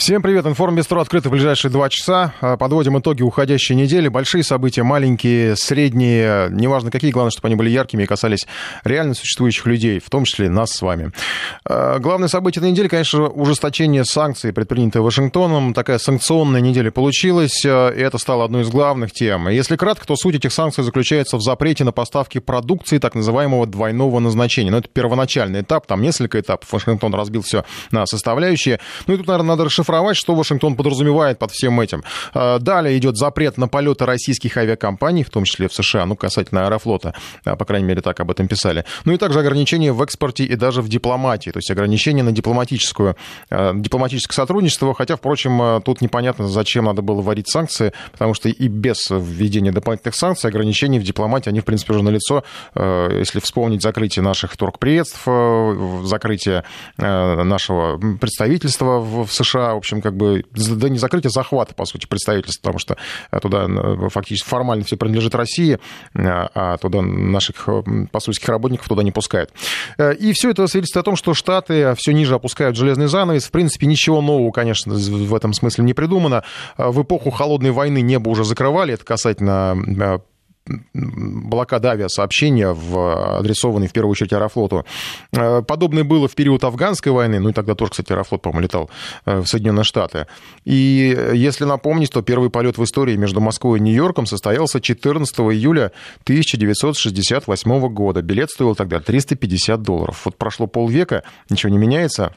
Всем привет, Информбестро открыто в ближайшие два часа. А, подводим итоги уходящей недели. Большие события, маленькие, средние, неважно какие, главное, чтобы они были яркими и касались реально существующих людей, в том числе нас с вами. А, главное событие этой недели, конечно, ужесточение санкций, предпринятое Вашингтоном. Такая санкционная неделя получилась, а, и это стало одной из главных тем. Если кратко, то суть этих санкций заключается в запрете на поставки продукции так называемого двойного назначения. Но это первоначальный этап, там несколько этапов. Вашингтон разбил все на составляющие. Ну и тут, наверное, надо расшифровать расшифровать, что Вашингтон подразумевает под всем этим. А, далее идет запрет на полеты российских авиакомпаний, в том числе в США, ну, касательно Аэрофлота, а, по крайней мере, так об этом писали. Ну и также ограничения в экспорте и даже в дипломатии, то есть ограничения на дипломатическую, а, дипломатическое сотрудничество, хотя, впрочем, тут непонятно, зачем надо было вводить санкции, потому что и без введения дополнительных санкций ограничений в дипломатии, они, в принципе, уже налицо. Если вспомнить закрытие наших торгприветств, закрытие нашего представительства в США, общем, как бы, да не закрытие, захвата, по сути, представительства, потому что э, туда э, фактически формально все принадлежит России, э, а туда наших посольских работников туда не пускают. И все это свидетельствует о том, что Штаты все ниже опускают железный занавес. В принципе, ничего нового, конечно, в этом смысле не придумано. В эпоху холодной войны небо уже закрывали, это касательно блокада авиасообщения, в, адресованной в первую очередь Аэрофлоту. Э, подобное было в период афганской войны, ну и тогда тоже, кстати, Аэрофлот, по-моему, летал э, в Соединенные Штаты. И если напомнить, то первый полет в истории между Москвой и Нью-Йорком состоялся 14 июля 1968 года. Билет стоил тогда 350 долларов. Вот прошло полвека, ничего не меняется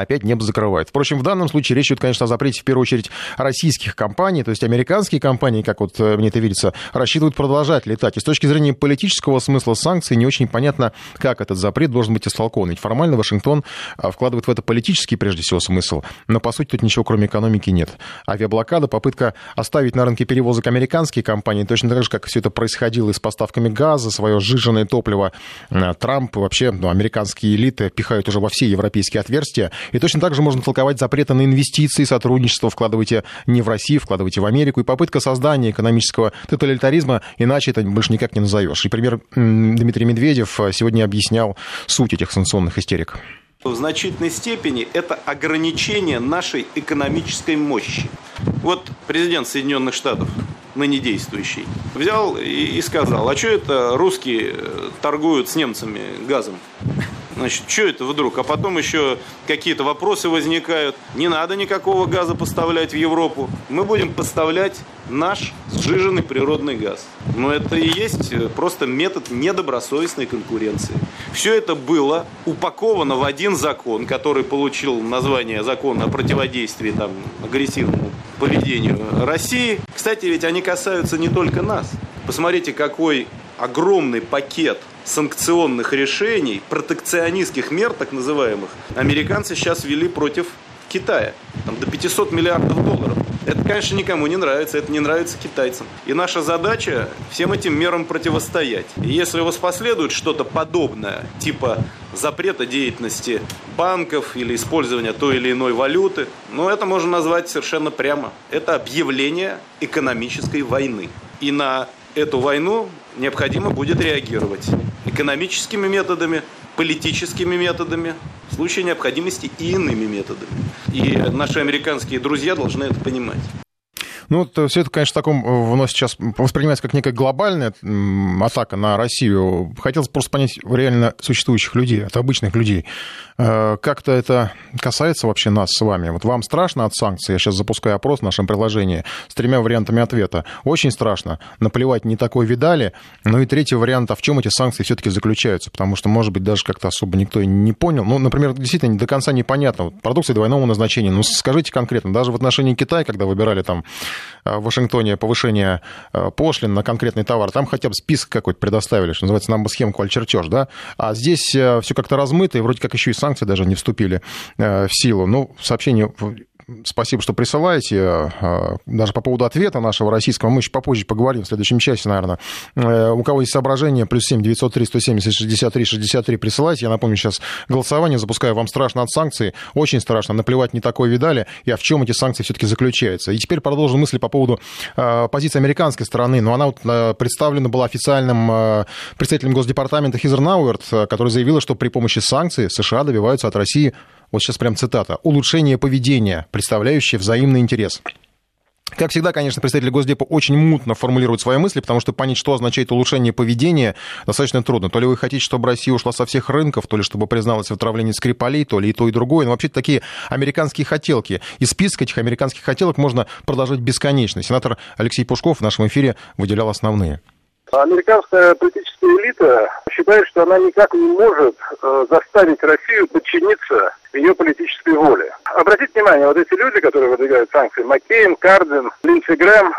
опять небо закрывает. Впрочем, в данном случае речь идет, конечно, о запрете в первую очередь российских компаний, то есть американские компании, как вот э, мне это видится, рассчитывают продолжать летать. И с точки зрения политического смысла санкций не очень понятно, как этот запрет должен быть истолкован. Ведь формально Вашингтон э, вкладывает в это политический, прежде всего, смысл, но по сути тут ничего кроме экономики нет. Авиаблокада, попытка оставить на рынке перевозок американские компании, точно так же, как все это происходило и с поставками газа, свое сжиженное топливо. Э, Трамп, вообще ну, американские элиты пихают уже во все европейские отверстия, и точно так же можно толковать запреты на инвестиции, сотрудничество, вкладывайте не в Россию, вкладывайте в Америку. И попытка создания экономического тоталитаризма, иначе это больше никак не назовешь. И пример Дмитрий Медведев э, сегодня объяснял суть этих санкционных истерик. В значительной степени это ограничение нашей экономической мощи. Вот президент Соединенных Штатов, ныне действующий, взял и сказал, а что это русские э, торгуют с немцами газом? Значит, что это вдруг? А потом еще какие-то вопросы возникают. Не надо никакого газа поставлять в Европу. Мы будем поставлять наш сжиженный природный газ. Но это и есть э, просто метод недобросовестной конкуренции. Все это было упаковано в один закон, который получил название закона о противодействии там, агрессивному поведению России. Кстати, ведь они касаются не только нас. Посмотрите, какой огромный пакет санкционных решений, протекционистских мер, так называемых, американцы сейчас ввели против Китая. Там до 500 миллиардов долларов. Это, конечно, никому не нравится, это не нравится китайцам. И наша задача всем этим мерам противостоять. И если у вас последует что-то подобное, типа запрета деятельности банков или использования той или иной валюты, ну, это можно назвать совершенно прямо. Это объявление экономической войны. И на эту войну необходимо будет реагировать экономическими методами, политическими методами, в случае необходимости и иными методами. И наши американские друзья должны это понимать. Ну, вот э, все это, конечно, таком э, вновь сейчас воспринимается как некая глобальная атака на Россию. Хотелось просто понять реально существующих людей, от обычных людей. Э, как-то это касается вообще нас с вами. Вот вам страшно от санкций? Я сейчас запускаю опрос в нашем приложении с тремя вариантами ответа. Очень страшно. Наплевать, не такой видали. Ну и третий вариант, а в чем эти санкции все-таки заключаются? Потому что, может быть, даже как-то особо никто не понял. Ну, например, действительно, до конца непонятно. Продукция двойного назначения. Ну, скажите конкретно, даже в отношении Китая, когда выбирали там в Вашингтоне повышение э, пошлин на конкретный товар, там хотя бы список какой-то предоставили, что называется, нам бы схемку аль чертеж, да, а здесь э, все как-то размыто, и вроде как еще и санкции даже не вступили в силу. Ну, сообщение спасибо, что присылаете. Даже по поводу ответа нашего российского, мы еще попозже поговорим в следующем часе, наверное. У кого есть соображения, плюс 7 903 170 63 63 присылайте. Я напомню, сейчас голосование запускаю. Вам страшно от санкций? Очень страшно. Наплевать не такое видали. И в чем эти санкции все-таки заключаются? И теперь продолжим мысли по поводу позиции американской стороны. Но она вот представлена была официальным представителем Госдепартамента Хизер Науэрт, который заявила, что при помощи санкций США добиваются от России, вот сейчас прям цитата, улучшение поведения, представляющее взаимный интерес. Как всегда, конечно, представители Госдепа очень мутно формулируют свои мысли, потому что понять, что означает улучшение поведения, достаточно трудно. То ли вы хотите, чтобы Россия ушла со всех рынков, то ли чтобы призналась в отравлении Скрипалей, то ли и то, и другое. Но вообще такие американские хотелки. И список этих американских хотелок можно продолжать бесконечно. Сенатор Алексей Пушков в нашем эфире выделял основные. Американская политическая элита считает, что она никак не может э, заставить Россию подчиниться ее политической воле. Обратите внимание, вот эти люди, которые выдвигают санкции, Маккейн, Кардин, Линдси Грэм,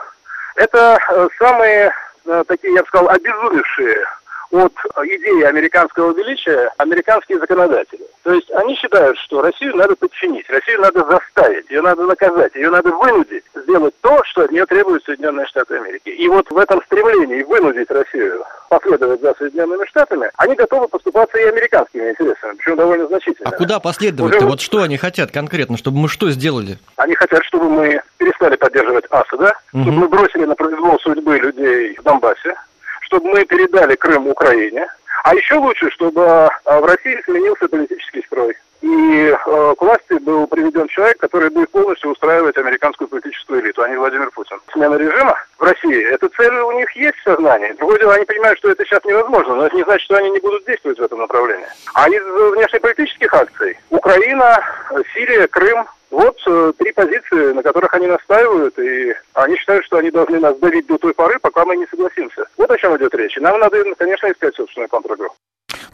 это э, самые э, такие, я бы сказал, обезумевшие от идеи американского величия американские законодатели. То есть они считают, что Россию надо подчинить, Россию надо заставить, ее надо наказать, ее надо вынудить сделать то, что от нее требуют Соединенные Штаты Америки. И вот в этом стремлении вынудить Россию последовать за Соединенными Штатами, они готовы поступаться и американскими интересами, причем довольно значительно. А куда последовать-то? Вот что они хотят конкретно, чтобы мы что сделали? Они хотят, чтобы мы перестали поддерживать Асада, угу. чтобы мы бросили на произвол судьбы людей в Донбассе, чтобы мы передали Крым Украине, а еще лучше, чтобы а, в России сменился политический строй. И э, к власти был приведен человек, который будет полностью устраивать американскую политическую элиту, а не Владимир Путин. Смена режима в России, эта цель у них есть в сознании. Другое дело, они понимают, что это сейчас невозможно, но это не значит, что они не будут действовать в этом направлении. А из внешнеполитических акций Украина, Сирия, Крым, вот э, три позиции, на которых они настаивают, и они считают, что они должны нас давить до той поры, пока мы не согласимся. Вот о чем идет речь. Нам надо, конечно, искать собственную контрагруппу.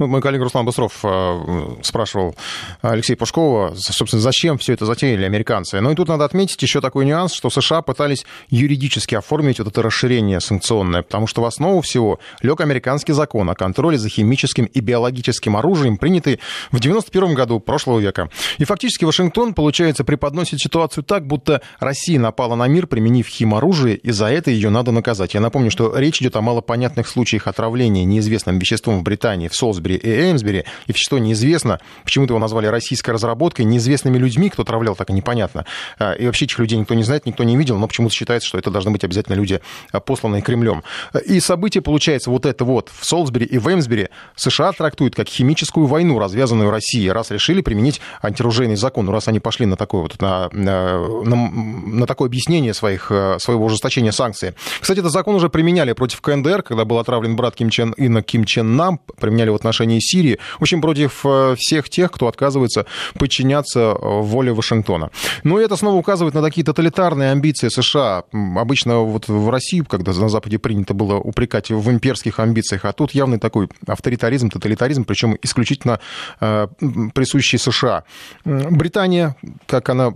Ну, мой коллега Руслан Быстров э, спрашивал Алексея Пушкова, собственно, зачем все это затеяли американцы. Ну и тут надо отметить еще такой нюанс, что США пытались юридически оформить вот это расширение санкционное, потому что в основу всего лег американский закон о контроле за химическим и биологическим оружием, принятый в 91 году прошлого века. И фактически Вашингтон, получается, преподносит ситуацию так, будто Россия напала на мир, применив химоружие, и за это ее надо наказать. Я напомню, что речь идет о малопонятных случаях отравления неизвестным веществом в Британии, в Солсбери, Солсбери и Эймсбери, и что неизвестно, почему-то его назвали российской разработкой, неизвестными людьми, кто отравлял, так и непонятно. А, и вообще этих людей никто не знает, никто не видел, но почему-то считается, что это должны быть обязательно люди, а, посланные Кремлем. И событие, получается, вот это вот в Солсбери и в Эймсбери США трактуют как химическую войну, развязанную Россией, раз решили применить антиружейный закон, ну, раз они пошли на такое вот, на, на, на такое объяснение своих, а, своего ужесточения санкций. Кстати, этот закон уже применяли против КНДР, когда был отравлен брат Ким Чен Ына Ким Чен Нам, применяли в отношении отношении Сирии, в общем, против э, всех тех, кто отказывается подчиняться э, воле Вашингтона. Но это снова указывает на такие тоталитарные амбиции США. Обычно вот в России, когда на Западе принято было упрекать в имперских амбициях, а тут явный такой авторитаризм, тоталитаризм, причем исключительно э, присущий США. Британия, как она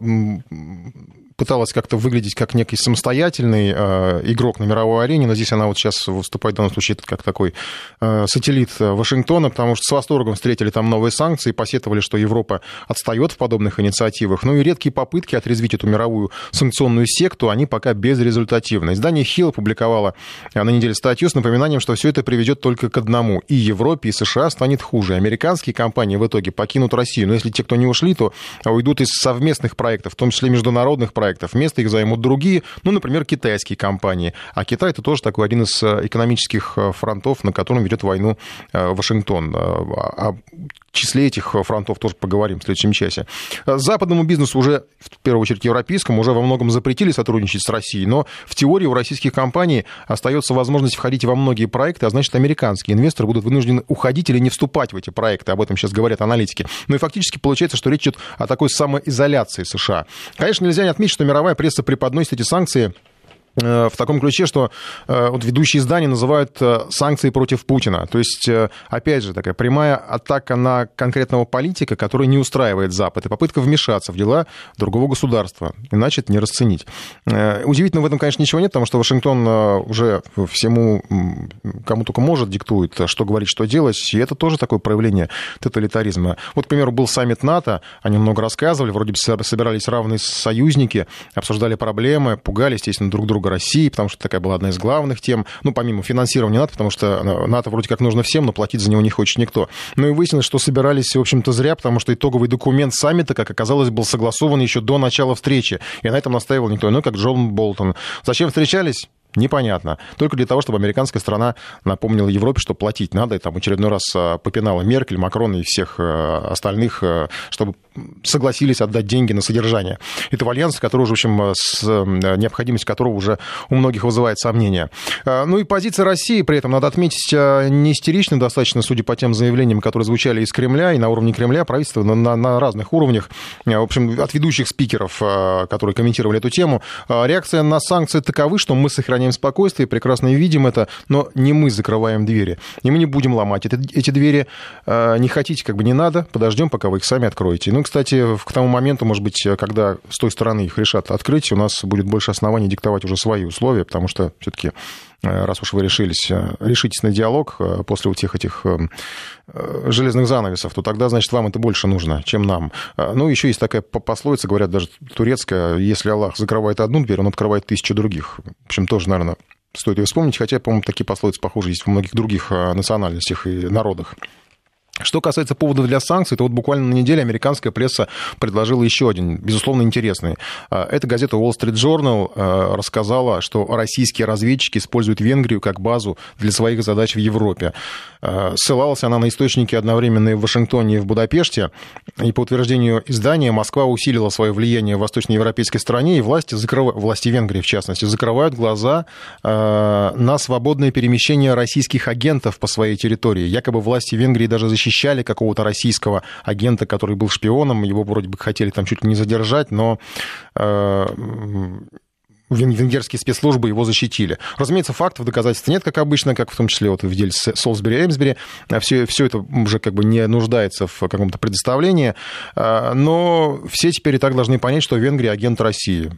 пыталась как-то выглядеть как некий самостоятельный э, игрок на мировой арене, но здесь она вот сейчас выступает в данном случае как такой э, сателлит Вашингтона, потому что с восторгом встретили там новые санкции, посетовали, что Европа отстает в подобных инициативах. Ну и редкие попытки отрезвить эту мировую санкционную секту, они пока безрезультативны. Издание Хилл опубликовало на неделе статью с напоминанием, что все это приведет только к одному. И Европе, и США станет хуже. Американские компании в итоге покинут Россию. Но если те, кто не ушли, то уйдут из совместных проектов, в том числе международных проектов, проектов. Место их займут другие, ну, например, китайские компании. А Китай это тоже такой один из э, экономических э, фронтов, на котором ведет войну э, Вашингтон. О числе этих фронтов тоже поговорим в следующем часе. Западному бизнесу уже, в первую очередь европейскому, уже во многом запретили сотрудничать с Россией, но в теории у российских компаний остается возможность входить во многие проекты, а значит, американские инвесторы будут вынуждены уходить или не вступать в эти проекты. Об этом сейчас говорят аналитики. Ну и фактически получается, что речь идет о такой самоизоляции США. Конечно, нельзя не отметить, что мировая пресса преподносит эти санкции в таком ключе, что вот ведущие издания называют санкции против Путина. То есть, опять же, такая прямая атака на конкретного политика, который не устраивает Запад, и попытка вмешаться в дела другого государства. Иначе это не расценить. Удивительно в этом, конечно, ничего нет, потому что Вашингтон уже всему, кому только может, диктует, что говорить, что делать, и это тоже такое проявление тоталитаризма. Вот, к примеру, был саммит НАТО, они много рассказывали, вроде бы собирались равные союзники, обсуждали проблемы, пугали, естественно, друг друга России, потому что такая была одна из главных тем, ну, помимо финансирования НАТО, потому что э, НАТО вроде как нужно всем, но платить за него не хочет никто. Ну и выяснилось, что собирались, в общем-то, зря, потому что итоговый документ саммита, как оказалось, был согласован еще до начала встречи, и на этом настаивал никто иной, как Джон Болтон. Зачем встречались? Непонятно. Только для того, чтобы американская страна напомнила Европе, что платить надо, и там очередной раз а, попинала Меркель, Макрон и всех э, остальных, э, чтобы согласились отдать деньги на содержание этого альянса, который уже, в общем, с необходимость которого уже у многих вызывает сомнения. А, ну и позиция России при этом, надо отметить, а, не истерична достаточно, судя по тем заявлениям, которые звучали из Кремля и на уровне Кремля, правительства на, на, на разных уровнях, в общем, от ведущих спикеров, которые комментировали эту тему. Реакция на санкции таковы, что мы сохраняем сохраняем спокойствие, прекрасно видим это, но не мы закрываем двери. И мы не будем ломать это, эти двери. А, не хотите, как бы не надо, подождем, пока вы их сами откроете. Ну, кстати, к тому моменту, может быть, когда с той стороны их решат открыть, у нас будет больше оснований диктовать уже свои условия, потому что все-таки раз уж вы решились, э, решитесь на диалог э, после вот тех этих железных занавесов, то тогда, значит, вам это больше нужно, чем нам. Ну, еще есть такая пословица, говорят даже турецкая, если Аллах закрывает одну дверь, он открывает тысячу других. В общем, тоже, наверное, стоит ее вспомнить, хотя, по-моему, такие пословицы похожи есть в многих других национальностях и народах. Что касается поводов для санкций, то вот буквально на неделе американская пресса предложила еще один, безусловно, интересный. А, эта газета Wall Street Journal а, рассказала, что российские разведчики используют Венгрию как базу для своих задач в Европе. А, ссылалась она на источники одновременно в Вашингтоне, и в Будапеште. И по утверждению издания, Москва усилила свое влияние в восточноевропейской стране, и власти, закрыв... власти Венгрии, в частности, закрывают глаза на свободное перемещение российских агентов по своей территории. Якобы власти Венгрии даже защищают защищали какого-то российского агента, который был шпионом, его вроде бы хотели там чуть ли не задержать, но э, венгерские спецслужбы его защитили. Разумеется, фактов, доказательств нет, как обычно, как в том числе вот в деле Солсбери Эмсбери. Все, все это уже как бы не нуждается в каком-то предоставлении. А, но все теперь и так должны понять, что Венгрия агент России.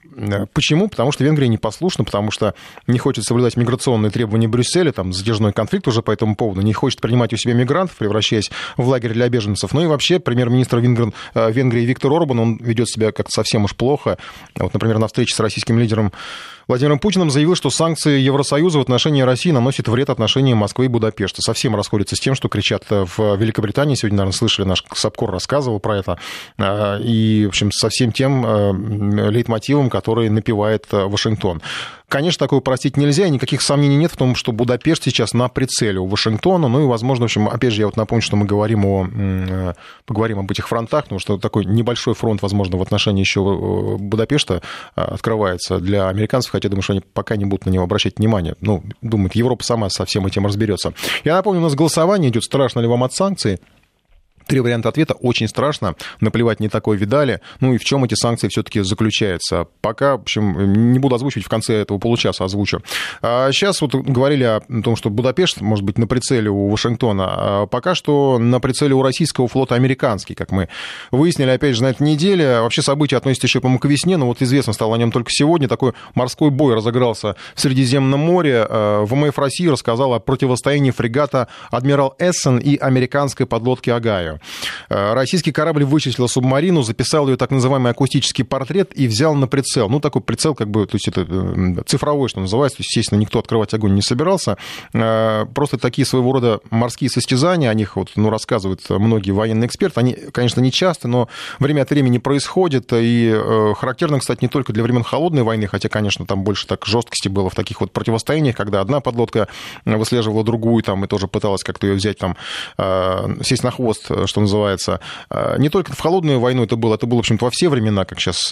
Почему? Потому что Венгрия непослушна, потому что не хочет соблюдать миграционные требования Брюсселя, там затяжной конфликт уже по этому поводу, не хочет принимать у себя мигрантов, превращаясь в лагерь для беженцев. Ну и вообще премьер-министр Венгрии Виктор Орбан, он ведет себя как-то совсем уж плохо. Вот, например, на встрече с российским лидером Владимиром Путиным заявил, что санкции Евросоюза в отношении России наносят вред отношениям Москвы и Будапешта. Совсем расходится с тем, что кричат в Великобритании. Сегодня, наверное, слышали, наш Сапкор рассказывал про это. А, и, в общем, со всем тем э, лейтмотивом, который напевает э, Вашингтон. Конечно, такое простить нельзя, и никаких сомнений нет в том, что Будапешт сейчас на прицеле у Вашингтона. Ну и, возможно, в общем, опять же, я вот напомню, что мы говорим о, э, поговорим об этих фронтах, потому что такой небольшой фронт, возможно, в отношении еще э, Будапешта э, открывается для американцев, хотя думаю, что они пока не будут на него обращать внимание. Ну, думают, Европа сама со всем этим разберется. Я напомню, у нас голосование идет, страшно ли вам от санкций. Три варианта ответа. Очень страшно. Наплевать не такое видали. Ну и в чем эти санкции все-таки заключаются? Пока, в общем, не буду озвучивать, в конце этого получаса озвучу. А сейчас вот говорили о том, что Будапешт может быть на прицеле у Вашингтона. А пока что на прицеле у российского флота американский, как мы выяснили, опять же, на этой неделе. Вообще события относятся еще, по-моему, к весне, но вот известно стало о нем только сегодня. Такой морской бой разыгрался в Средиземном море. А, ВМФ России рассказал о противостоянии фрегата «Адмирал Эссен» и американской подлодки «Агаю». Э, российский корабль вычислил субмарину, записал ее так называемый акустический портрет и взял на прицел. Ну, такой прицел, как бы, то есть это э, цифровой, что называется. То есть, естественно, никто открывать огонь не собирался. Э, просто такие своего рода морские состязания, о них вот, ну, рассказывают многие военные эксперты. Они, конечно, не часто, но время от времени происходят. И характерно, кстати, не только для времен холодной войны, хотя, конечно, там больше так жесткости было в таких вот противостояниях, когда одна подлодка выслеживала другую, там, и тоже пыталась как-то ее взять, там, сесть на хвост, что называется. Не только в холодную войну это было, это было, в общем-то, во все времена, как сейчас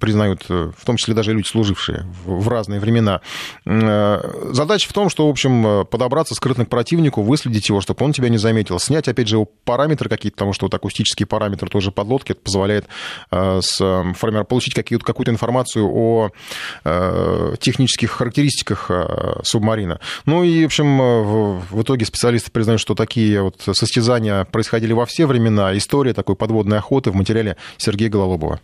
признают, в том числе даже люди, служившие в разные времена. Задача в том, что, в общем, подобраться скрытно к противнику, выследить его, чтобы он тебя не заметил, снять, опять же, его параметры какие-то, потому что вот акустические параметры тоже подлодки, это позволяет с, получить какую-то информацию о технических характеристиках субмарина. Ну и, в общем, в итоге специалисты признают, что такие вот состязания происходили во все времена. История такой подводной охоты в материале Сергея Гололобова.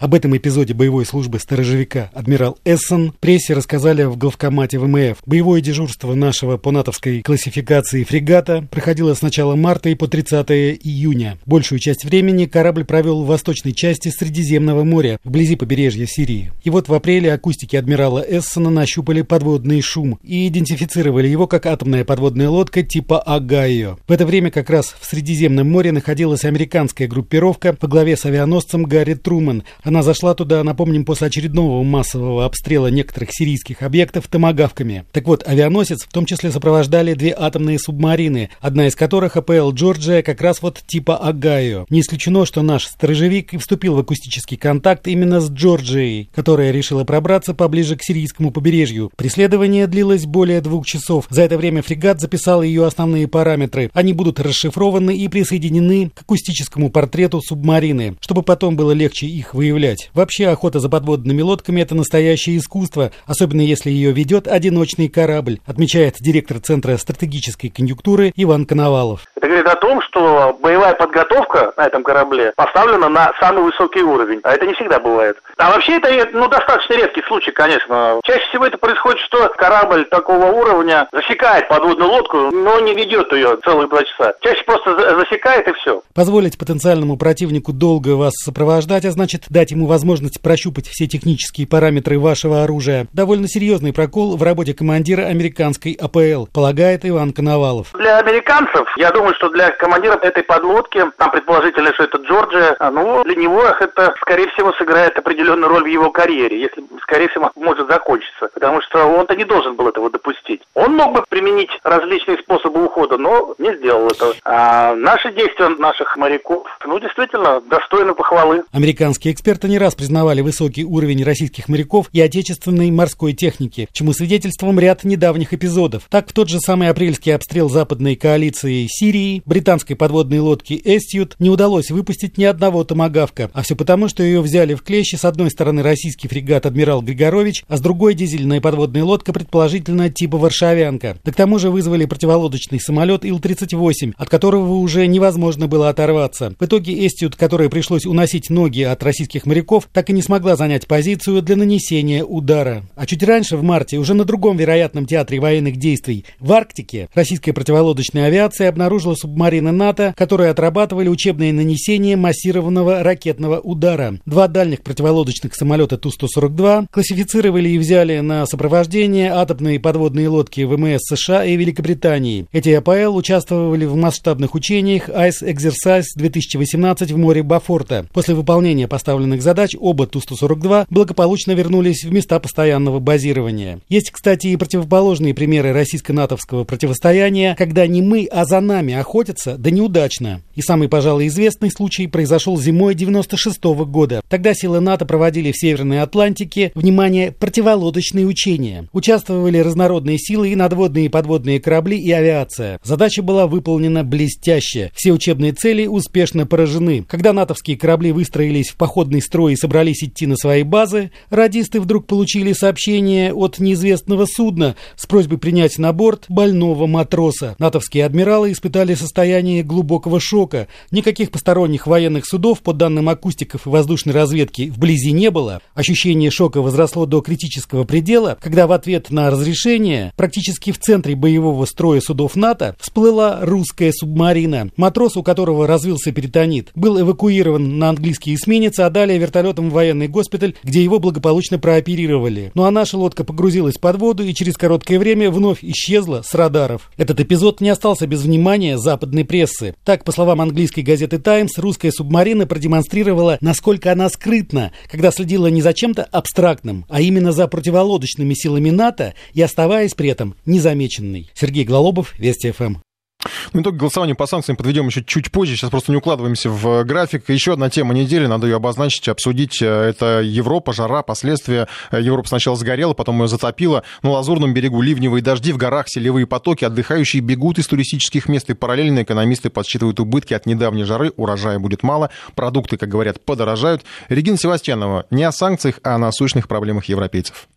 Об этом эпизоде боевой службы сторожевика адмирал Эссен прессе рассказали в главкомате ВМФ. Боевое дежурство нашего по натовской классификации фрегата проходило с начала марта и по 30 июня. Большую часть времени корабль провел в восточной части Средиземного моря, вблизи побережья Сирии. И вот в апреле акустики адмирала Эссена нащупали подводный шум и идентифицировали его как атомная подводная лодка типа Огайо. В это время как раз в Средиземном море находилась американская группировка во главе с авианосцем Гарри Труман – она зашла туда, напомним, после очередного массового обстрела некоторых сирийских объектов томагавками. Так вот, авианосец в том числе сопровождали две атомные субмарины, одна из которых АПЛ «Джорджия» как раз вот типа «Огайо». Не исключено, что наш сторожевик и вступил в акустический контакт именно с «Джорджией», которая решила пробраться поближе к сирийскому побережью. Преследование длилось более двух часов. За это время фрегат записал ее основные параметры. Они будут расшифрованы и присоединены к акустическому портрету субмарины, чтобы потом было легче их выявлять выявлять. Вообще охота за подводными лодками – это настоящее искусство, особенно если ее ведет одиночный корабль, отмечает директор Центра стратегической конъюнктуры Иван Коновалов. Это говорит о том, что боевая подготовка на этом корабле поставлена на самый высокий уровень, а это не всегда бывает. А вообще это ну, достаточно редкий случай, конечно. Чаще всего это происходит, что корабль такого уровня засекает подводную лодку, но не ведет ее целых два часа. Чаще просто засекает и все. Позволить потенциальному противнику долго вас сопровождать, а значит дать ему возможность прощупать все технические параметры вашего оружия. Довольно серьезный прокол в работе командира американской АПЛ, полагает Иван Коновалов. Для американцев, я думаю, что для командира этой подлодки, там предположительно, что это Джорджия, а, ну, для него это, скорее всего, сыграет определенную роль в его карьере, если, скорее всего, может закончиться, потому что он-то не должен был этого допустить. Он мог бы применить различные способы ухода, но не сделал этого. А наши действия наших моряков, ну, действительно, достойны похвалы. Американские эксперты Эксперты не раз признавали высокий уровень российских моряков и отечественной морской техники, чему свидетельством ряд недавних эпизодов. Так, в тот же самый апрельский обстрел западной коалиции Сирии британской подводной лодки «Эстьют» не удалось выпустить ни одного томагавка, а все потому, что ее взяли в клещи с одной стороны российский фрегат «Адмирал Григорович», а с другой дизельная подводная лодка, предположительно типа «Варшавянка». Да к тому же вызвали противолодочный самолет Ил-38, от которого уже невозможно было оторваться. В итоге «Эстьют», которой пришлось уносить ноги от российских моряков так и не смогла занять позицию для нанесения удара. А чуть раньше, в марте, уже на другом вероятном театре военных действий, в Арктике, российская противолодочная авиация обнаружила субмарины НАТО, которые отрабатывали учебное нанесение массированного ракетного удара. Два дальних противолодочных самолета Ту-142 классифицировали и взяли на сопровождение атомные подводные лодки ВМС США и Великобритании. Эти АПЛ участвовали в масштабных учениях Ice Exercise 2018 в море Бафорта. После выполнения поставленных поставленных задач оба Ту-142 благополучно вернулись в места постоянного базирования. Есть, кстати, и противоположные примеры российско-натовского противостояния, когда не мы, а за нами охотятся, да неудачно. И самый, пожалуй, известный случай произошел зимой 96 -го года. Тогда силы НАТО проводили в Северной Атлантике, внимание, противолодочные учения. Участвовали разнородные силы и надводные и подводные корабли и авиация. Задача была выполнена блестяще. Все учебные цели успешно поражены. Когда натовские корабли выстроились в походный строй и собрались идти на свои базы, радисты вдруг получили сообщение от неизвестного судна с просьбой принять на борт больного матроса. Натовские адмиралы испытали состояние глубокого шока. Никаких посторонних военных судов, по данным акустиков и воздушной разведки, вблизи не было. Ощущение шока возросло до критического предела, когда в ответ на разрешение практически в центре боевого строя судов НАТО всплыла русская субмарина. Матрос, у которого развился перитонит, был эвакуирован на английский эсминец, а далее вертолетом в военный госпиталь, где его благополучно прооперировали. Ну а наша лодка погрузилась под воду и через короткое время вновь исчезла с радаров. Этот эпизод не остался без внимания западной прессы. Так, по словам английской газеты «Таймс», русская субмарина продемонстрировала, насколько она скрытна, когда следила не за чем-то абстрактным, а именно за противолодочными силами НАТО и оставаясь при этом незамеченной. Сергей Глалобов, Вести ФМ. Ну, итог голосования по санкциям подведем еще чуть позже. Сейчас просто не укладываемся в график. Еще одна тема недели, надо ее обозначить, обсудить. Это Европа, жара, последствия. Европа сначала сгорела, потом ее затопила. На Лазурном берегу ливневые дожди, в горах селевые потоки. Отдыхающие бегут из туристических мест. И параллельно экономисты подсчитывают убытки от недавней жары. Урожая будет мало. Продукты, как говорят, подорожают. Регина Севастьянова не о санкциях, а о насущных проблемах европейцев.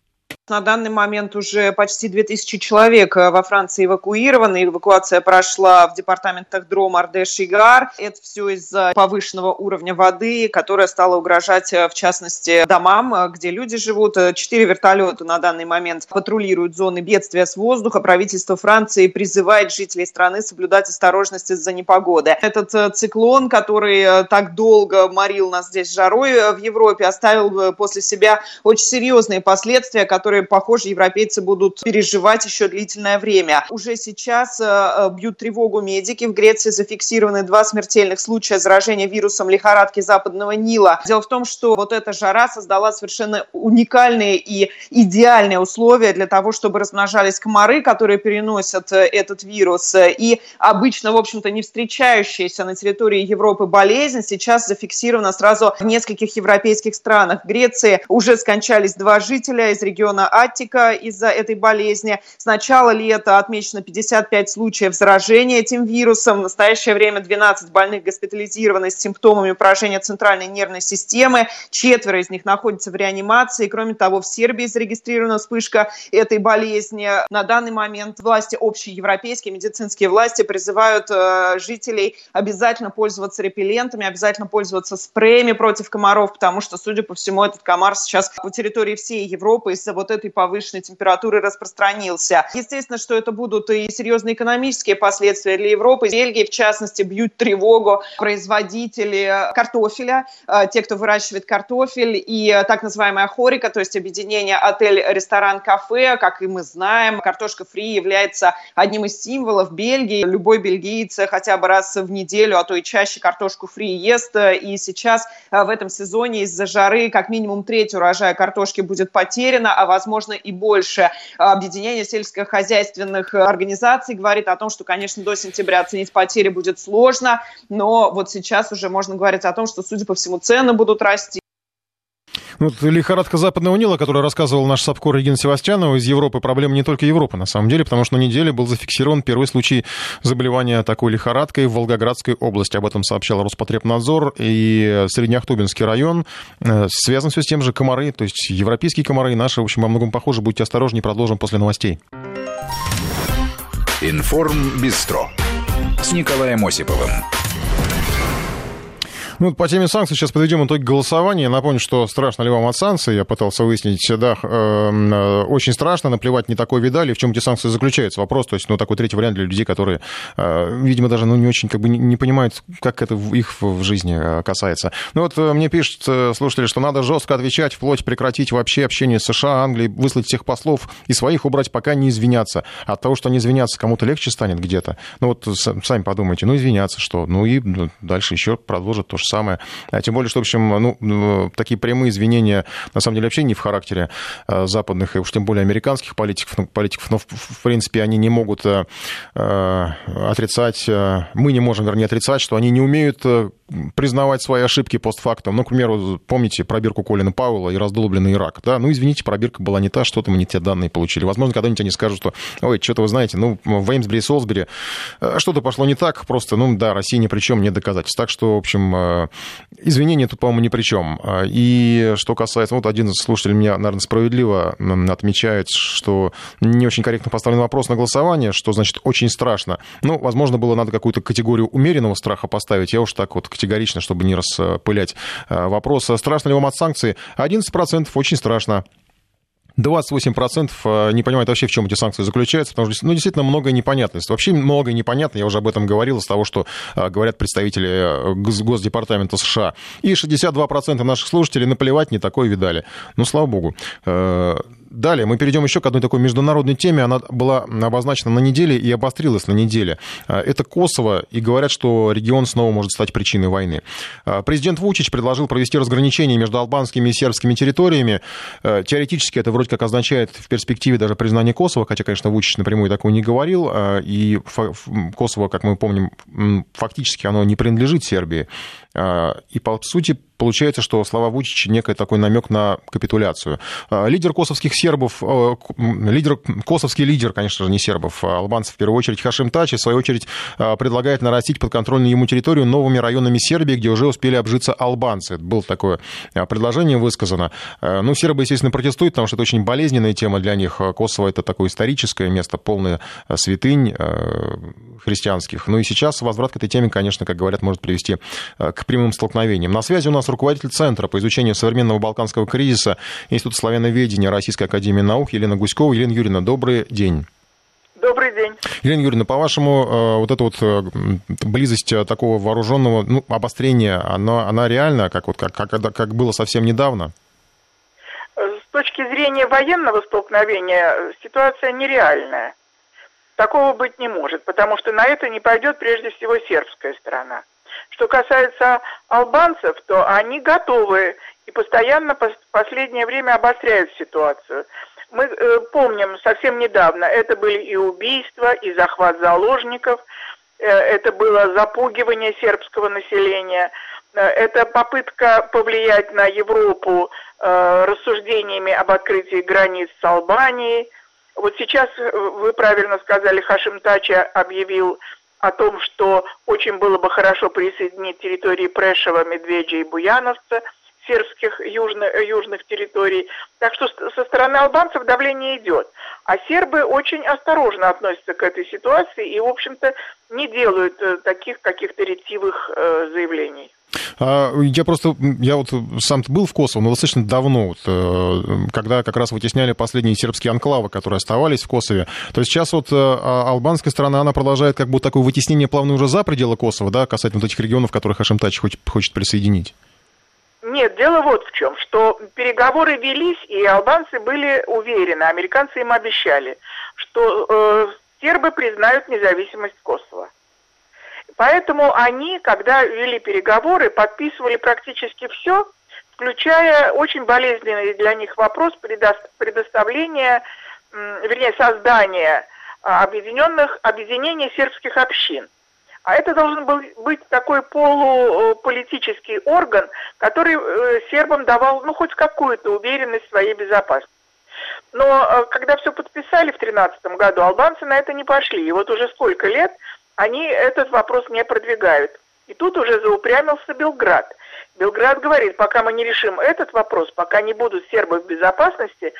На данный момент уже почти 2000 человек э, во Франции эвакуированы. Эвакуация прошла в департаментах Дром, Ардеш и Гар. Это все из-за повышенного уровня воды, которая стала угрожать, э, в частности, домам, э, где люди живут. Четыре вертолета на данный момент патрулируют зоны бедствия с воздуха. Правительство Франции призывает жителей страны соблюдать осторожность из-за непогоды. Этот циклон, который так долго морил нас здесь жарой в Европе, оставил после себя очень серьезные последствия, которые похоже, европейцы будут переживать еще длительное время. Уже сейчас э, э, бьют тревогу медики. В Греции зафиксированы два смертельных случая заражения вирусом лихорадки западного Нила. Дело в том, что вот эта жара создала совершенно уникальные и идеальные условия для того, чтобы размножались комары, которые переносят э, этот вирус. И обычно, в общем-то, не встречающаяся на территории Европы болезнь сейчас зафиксирована сразу в нескольких европейских странах. В Греции уже скончались два жителя из региона Аттика из-за этой болезни. С начала лета отмечено 55 случаев заражения этим вирусом. В настоящее время 12 больных госпитализированы с симптомами поражения центральной нервной системы. Четверо из них находятся в реанимации. Кроме того, в Сербии зарегистрирована вспышка этой болезни. На данный момент власти, общеевропейские медицинские власти призывают э, жителей обязательно пользоваться репеллентами, обязательно пользоваться спреями против комаров, потому что, судя по всему, этот комар сейчас по территории всей Европы из-за вот этой повышенной температуры распространился. Естественно, что это будут и серьезные экономические последствия для Европы. Бельгии, в частности, бьют тревогу производители картофеля, э, те, кто выращивает картофель, и так называемая хорика, то есть объединение отель, ресторан, кафе. Как и мы знаем, картошка фри является одним из символов Бельгии. Любой бельгиец хотя бы раз в неделю, а то и чаще картошку фри ест. И сейчас э, в этом сезоне из-за жары как минимум треть урожая картошки будет потеряна, а возможно и больше. Объединение сельскохозяйственных организаций говорит о том, что, конечно, до сентября оценить потери будет сложно, но вот сейчас уже можно говорить о том, что, судя по всему, цены будут расти, ну, вот лихорадка западного Нила, которую рассказывал наш САПКОР Регина Севастьянова, из Европы проблема не только Европы, на самом деле, потому что на неделе был зафиксирован первый случай заболевания такой лихорадкой в Волгоградской области. Об этом сообщал Роспотребнадзор и Среднеохтубинский район. Э, связано все с тем же комары, то есть европейские комары и наши, в общем, во многом похожи. Будьте осторожнее, продолжим после новостей. Информ Бистро с Николаем Осиповым. Ну, по теме санкций сейчас подведем итоги голосования. Напомню, что страшно ли вам от санкций? Я пытался выяснить, да, эм, э, очень страшно, наплевать не такой видали. В чем эти санкции заключаются? Вопрос, то есть, ну, такой третий вариант для людей, которые, э, видимо, даже, ну, не очень, как бы, не, не понимают, как это их в жизни э, касается. Ну, вот э, мне пишут э, слушатели, что надо жестко отвечать, вплоть прекратить вообще общение с США, Англией, выслать всех послов и своих убрать, пока не извиняться. От того, что они извиняться, кому-то легче станет где-то. Ну, вот сами подумайте, ну, извиняться что? Ну, и ну, дальше еще продолжат то же самое. А тем более, что, в общем, ну, ну, такие прямые извинения, на самом деле, вообще не в характере а, западных и уж тем более американских политиков, ну, политиков но, в принципе, они не могут э, э, отрицать, э, мы не можем, вернее, отрицать, что они не умеют признавать свои ошибки постфактум. Ну, к примеру, помните пробирку Колина Пауэлла и раздолбленный Ирак, да? Ну, извините, пробирка была не та, что-то мы не те данные получили. Возможно, когда-нибудь они скажут, что, ой, что-то вы знаете, ну, в Эймсбери и Солсбери что-то пошло не так, просто, ну, да, Россия ни при чем, нет доказательств. Так что, в общем, Извинения тут, по-моему, ни при чем. А, и что касается... Вот один из слушателей меня, наверное, справедливо отмечает, что не очень корректно поставлен вопрос на голосование, что значит очень страшно. Ну, возможно, было надо какую-то категорию умеренного страха поставить. Я уж так вот категорично, чтобы не распылять а, вопрос. Страшно ли вам от санкций? 11% очень страшно. 28% э, не понимают вообще, в чем эти санкции заключаются, потому что ну, действительно много непонятностей. Вообще много непонятно, я уже об этом говорил, из того, что э, говорят представители э, Госдепартамента США. И 62% наших слушателей наплевать не такое видали. Ну, слава богу. Далее мы перейдем еще к одной такой международной теме. Она была обозначена на неделе и обострилась на неделе. Это Косово, и говорят, что регион снова может стать причиной войны. Президент Вучич предложил провести разграничение между албанскими и сербскими территориями. Теоретически это вроде как означает в перспективе даже признание Косово, хотя, конечно, Вучич напрямую такого не говорил. И Косово, как мы помним, фактически оно не принадлежит Сербии. И, по сути, получается, что слова Вучича некий такой намек на капитуляцию. А, лидер косовских сербов, э, лидер, косовский лидер, конечно же, не сербов, а албанцев в первую очередь, Хашим Тачи, в свою очередь, а, предлагает нарастить подконтрольную ему территорию новыми районами Сербии, где уже успели обжиться албанцы. Было такое предложение высказано. Ну, сербы, естественно, протестуют, потому что это очень болезненная тема для них. Косово — это такое историческое место, полное святынь христианских. Ну и сейчас возврат к этой теме, конечно, как говорят, может привести к прямым столкновениям. На связи у нас руководитель Центра по изучению современного балканского кризиса Института славяноведения Российской Академии Наук Елена Гуськова. Елена Юрьевна, добрый день. Добрый день. Елена Юрьевна, по-вашему, э, вот эта вот э, близость э, такого вооруженного ну, обострения, она, она реальна, как, вот, как, как, как было совсем недавно? С точки зрения военного столкновения ситуация нереальная. Такого быть не может, потому что на это не пойдет прежде всего сербская сторона. Что касается албанцев, то они готовы и постоянно в последнее время обостряют ситуацию. Мы э, помним совсем недавно, это были и убийства, и захват заложников, э, это было запугивание сербского населения, э, это попытка повлиять на Европу э, рассуждениями об открытии границ с Албанией. Вот сейчас, э, вы правильно сказали, Хашим Тача объявил о том, что очень было бы хорошо присоединить территории Прешева, Медведя и Буяновца, сербских южно, южных территорий. Так что со стороны албанцев давление идет. А сербы очень осторожно относятся к этой ситуации и, в общем-то, не делают э, таких каких-то ретивых э, заявлений. А, я просто, я вот сам был в Косово, но достаточно давно, вот, э, когда как раз вытесняли последние сербские анклавы, которые оставались в Косове. То есть сейчас вот э, а, албанская сторона, она продолжает как бы такое вытеснение плавно уже за пределы Косово, да, касательно вот этих регионов, которых Хашим Тач хочет, хочет присоединить. Нет, дело вот в чем, что переговоры велись, и албанцы были уверены, американцы им обещали, что э, сербы признают независимость Косово. Поэтому они, когда вели переговоры, подписывали практически все, включая очень болезненный для них вопрос предоставления, вернее, создания а, объединенных, объединения сербских общин. А это должен был быть такой полуполитический орган, который э, сербам давал, ну, хоть какую-то уверенность в своей безопасности. Но э, когда все подписали в 2013 году, албанцы на это не пошли. И вот уже сколько лет они этот вопрос не продвигают. И тут уже заупрямился Белград. Белград говорит, пока мы не решим этот вопрос, пока не будут сербы в безопасности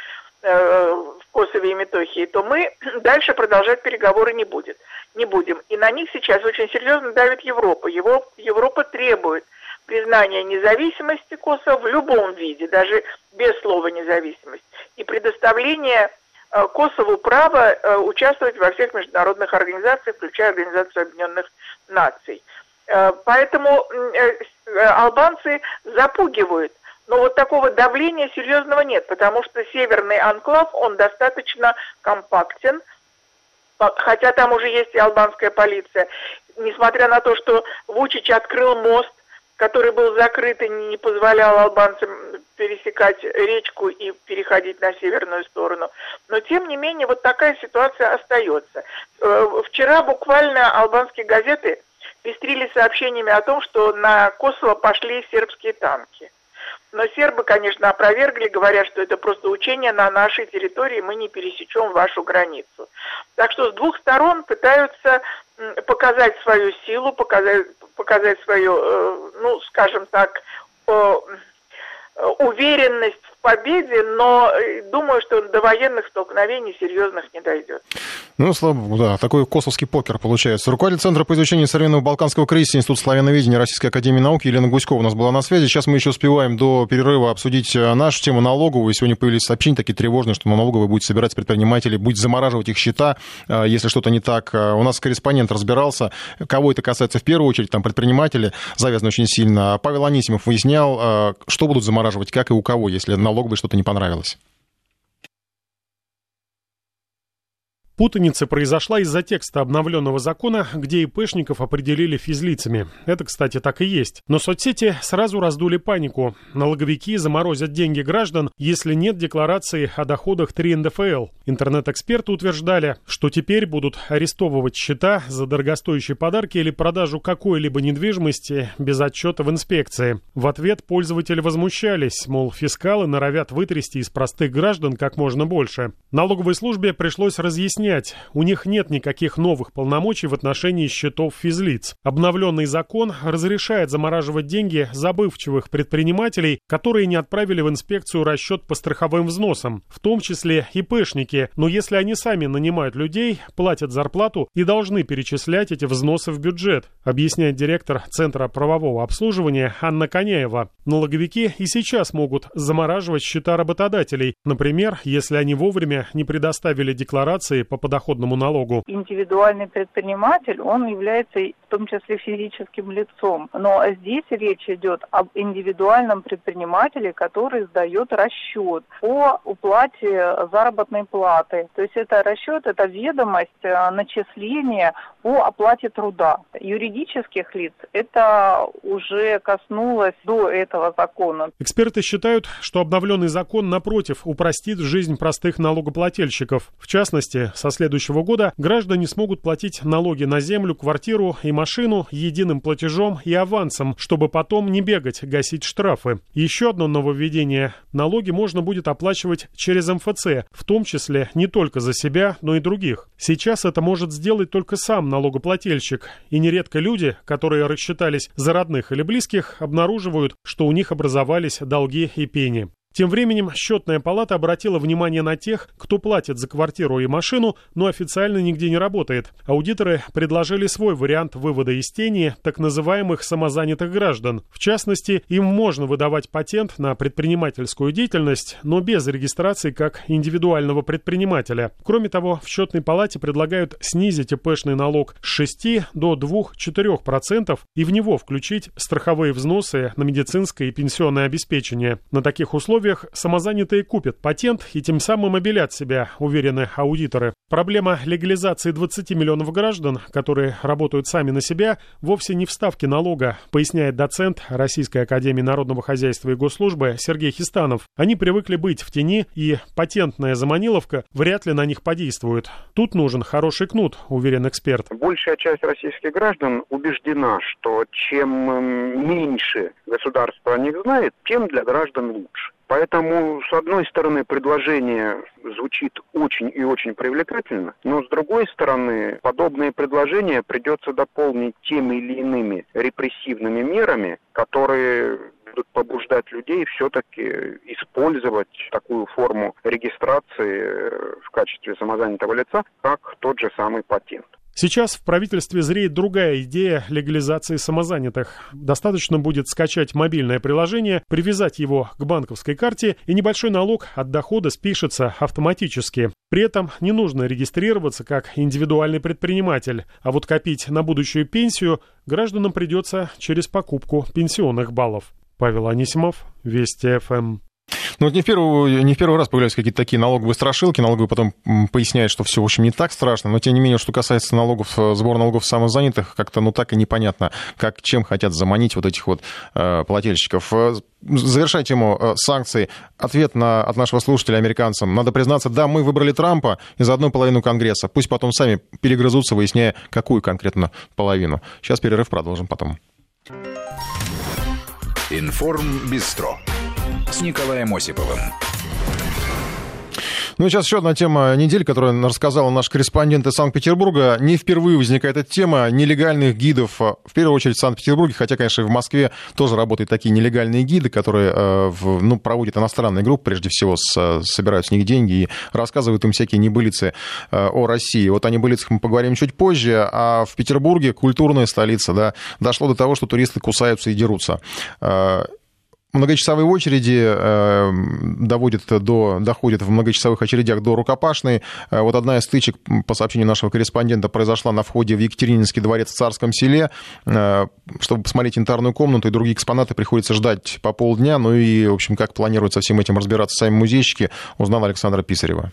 в Косове и Метохии, то мы дальше продолжать переговоры не, будет, не будем. И на них сейчас очень серьезно давит Европа. Его, Европа требует признания независимости Косово в любом виде, даже без слова независимость, и предоставления Э, Косову право э, участвовать во всех международных организациях, включая Организацию Объединенных Наций. Э, поэтому албанцы запугивают. Но вот такого давления серьезного нет, потому что северный анклав, он достаточно компактен, хотя там уже есть и албанская полиция. Несмотря на то, что Вучич открыл мост который был закрыт и не позволял албанцам пересекать речку и переходить на северную сторону. Но, тем не менее, вот такая ситуация остается. Э, вчера буквально албанские газеты пестрили сообщениями о том, что на Косово пошли сербские танки. Но сербы, конечно, опровергли, говоря, что это просто учение на нашей территории, мы не пересечем вашу границу. Так что с двух сторон пытаются показать свою силу, показать, показать свою, э, ну, скажем так, уверенность победе, но э, думаю, что до военных столкновений серьезных не дойдет. Ну, слава богу, да, такой косовский покер получается. Руководитель Центра по изучению современного балканского кризиса Институт славяноведения Российской Академии Науки Елена Гуськова у нас была на связи. Сейчас мы еще успеваем до перерыва обсудить э, нашу тему налоговую. Сегодня появились сообщения такие тревожные, что налоговая будет собирать предпринимателей, будет замораживать их счета, э, если что-то не так. У нас корреспондент разбирался, кого это касается в первую очередь, там предприниматели завязаны очень сильно. Павел Анисимов выяснял, что будут замораживать, как и у кого, если налоговой что-то не понравилось? Путаница произошла из-за текста обновленного закона, где ИПшников определили физлицами. Это, кстати, так и есть. Но соцсети сразу раздули панику. Налоговики заморозят деньги граждан, если нет декларации о доходах 3 НДФЛ. Интернет-эксперты утверждали, что теперь будут арестовывать счета за дорогостоящие подарки или продажу какой-либо недвижимости без отчета в инспекции. В ответ пользователи возмущались, мол, фискалы норовят вытрясти из простых граждан как можно больше. Налоговой службе пришлось разъяснять, понять, у них нет никаких новых полномочий в отношении счетов физлиц. Обновленный закон разрешает замораживать деньги забывчивых предпринимателей, которые не отправили в инспекцию расчет по страховым взносам, в том числе и пэшники, но если они сами нанимают людей, платят зарплату и должны перечислять эти взносы в бюджет, объясняет директор Центра правового обслуживания Анна Коняева. Налоговики и сейчас могут замораживать счета работодателей, например, если они вовремя не предоставили декларации по подоходному налогу? Индивидуальный предприниматель, он является в том числе физическим лицом. Но здесь речь идет об индивидуальном предпринимателе, который сдает расчет по уплате заработной платы. То есть это расчет, это ведомость э, начисления по оплате труда. Юридических лиц это уже коснулось до этого закона. Эксперты считают, что обновленный закон, напротив, упростит жизнь простых налогоплательщиков. В частности, со следующего года граждане смогут платить налоги на землю, квартиру и машину единым платежом и авансом, чтобы потом не бегать, гасить штрафы. Еще одно нововведение. Налоги можно будет оплачивать через МФЦ, в том числе не только за себя, но и других. Сейчас это может сделать только сам налогоплательщик. И нередко люди, которые рассчитались за родных или близких, обнаруживают, что у них образовались долги и пени. Тем временем счетная палата обратила внимание на тех, кто платит за квартиру и машину, но официально нигде не работает. Аудиторы предложили свой вариант вывода из тени так называемых самозанятых граждан. В частности, им можно выдавать патент на предпринимательскую деятельность, но без регистрации как индивидуального предпринимателя. Кроме того, в счетной палате предлагают снизить ИПшный налог с 6 до 2-4% и в него включить страховые взносы на медицинское и пенсионное обеспечение. На таких условиях условиях самозанятые купят патент и тем самым обелят себя, уверены аудиторы. Проблема легализации 20 миллионов граждан, которые работают сами на себя, вовсе не в ставке налога, поясняет доцент Российской Академии Народного Хозяйства и Госслужбы Сергей Хистанов. Они привыкли быть в тени, и патентная заманиловка вряд ли на них подействует. Тут нужен хороший кнут, уверен эксперт. Большая часть российских граждан убеждена, что чем меньше государство о них знает, тем для граждан лучше. Поэтому, с одной стороны, предложение звучит очень и очень привлекательно, но с другой стороны, подобные предложения придется дополнить теми или иными репрессивными мерами, которые будут побуждать людей все-таки использовать такую форму регистрации в качестве самозанятого лица, как тот же самый патент. Сейчас в правительстве зреет другая идея легализации самозанятых. Достаточно будет скачать мобильное приложение, привязать его к банковской карте, и небольшой налог от дохода спишется автоматически. При этом не нужно регистрироваться как индивидуальный предприниматель, а вот копить на будущую пенсию гражданам придется через покупку пенсионных баллов. Павел Анисимов, Вести ФМ. Ну, вот не в, первый, не в первый раз появляются какие-то такие налоговые страшилки, налоговые потом поясняют, что все, в общем, не так страшно, но, тем не менее, что касается налогов, э, сбора налогов самозанятых, как-то, ну, так и непонятно, как, чем хотят заманить вот этих вот э, плательщиков. Э, завершая тему э, санкций, ответ на, от нашего слушателя американцам. Надо признаться, да, мы выбрали Трампа и за одну половину Конгресса. Пусть потом сами перегрызутся, выясняя, какую конкретно половину. Сейчас перерыв продолжим потом. Информ Бистро с Николаем Осиповым. Ну и сейчас еще одна тема недели, которую рассказала наш корреспондент из Санкт-Петербурга. Не впервые возникает эта тема нелегальных гидов, э, в первую очередь в Санкт-Петербурге, хотя, конечно, и в Москве тоже работают такие нелегальные гиды, которые э, ну, проводят иностранные группы, прежде всего, с, собирают с них деньги и рассказывают им всякие небылицы э, о России. Вот о небылицах мы поговорим чуть позже, а в Петербурге, культурная столица, да, дошло до того, что туристы кусаются и дерутся многочасовые очереди э, доводят до, доходят в многочасовых очередях до рукопашной. Э, вот одна из стычек, по сообщению нашего корреспондента, произошла на входе в Екатерининский дворец в Царском селе. Э, чтобы посмотреть янтарную комнату и другие экспонаты, приходится ждать по полдня. Ну и, в общем, как планируют со всем этим разбираться сами музейщики, узнал Александра Писарева.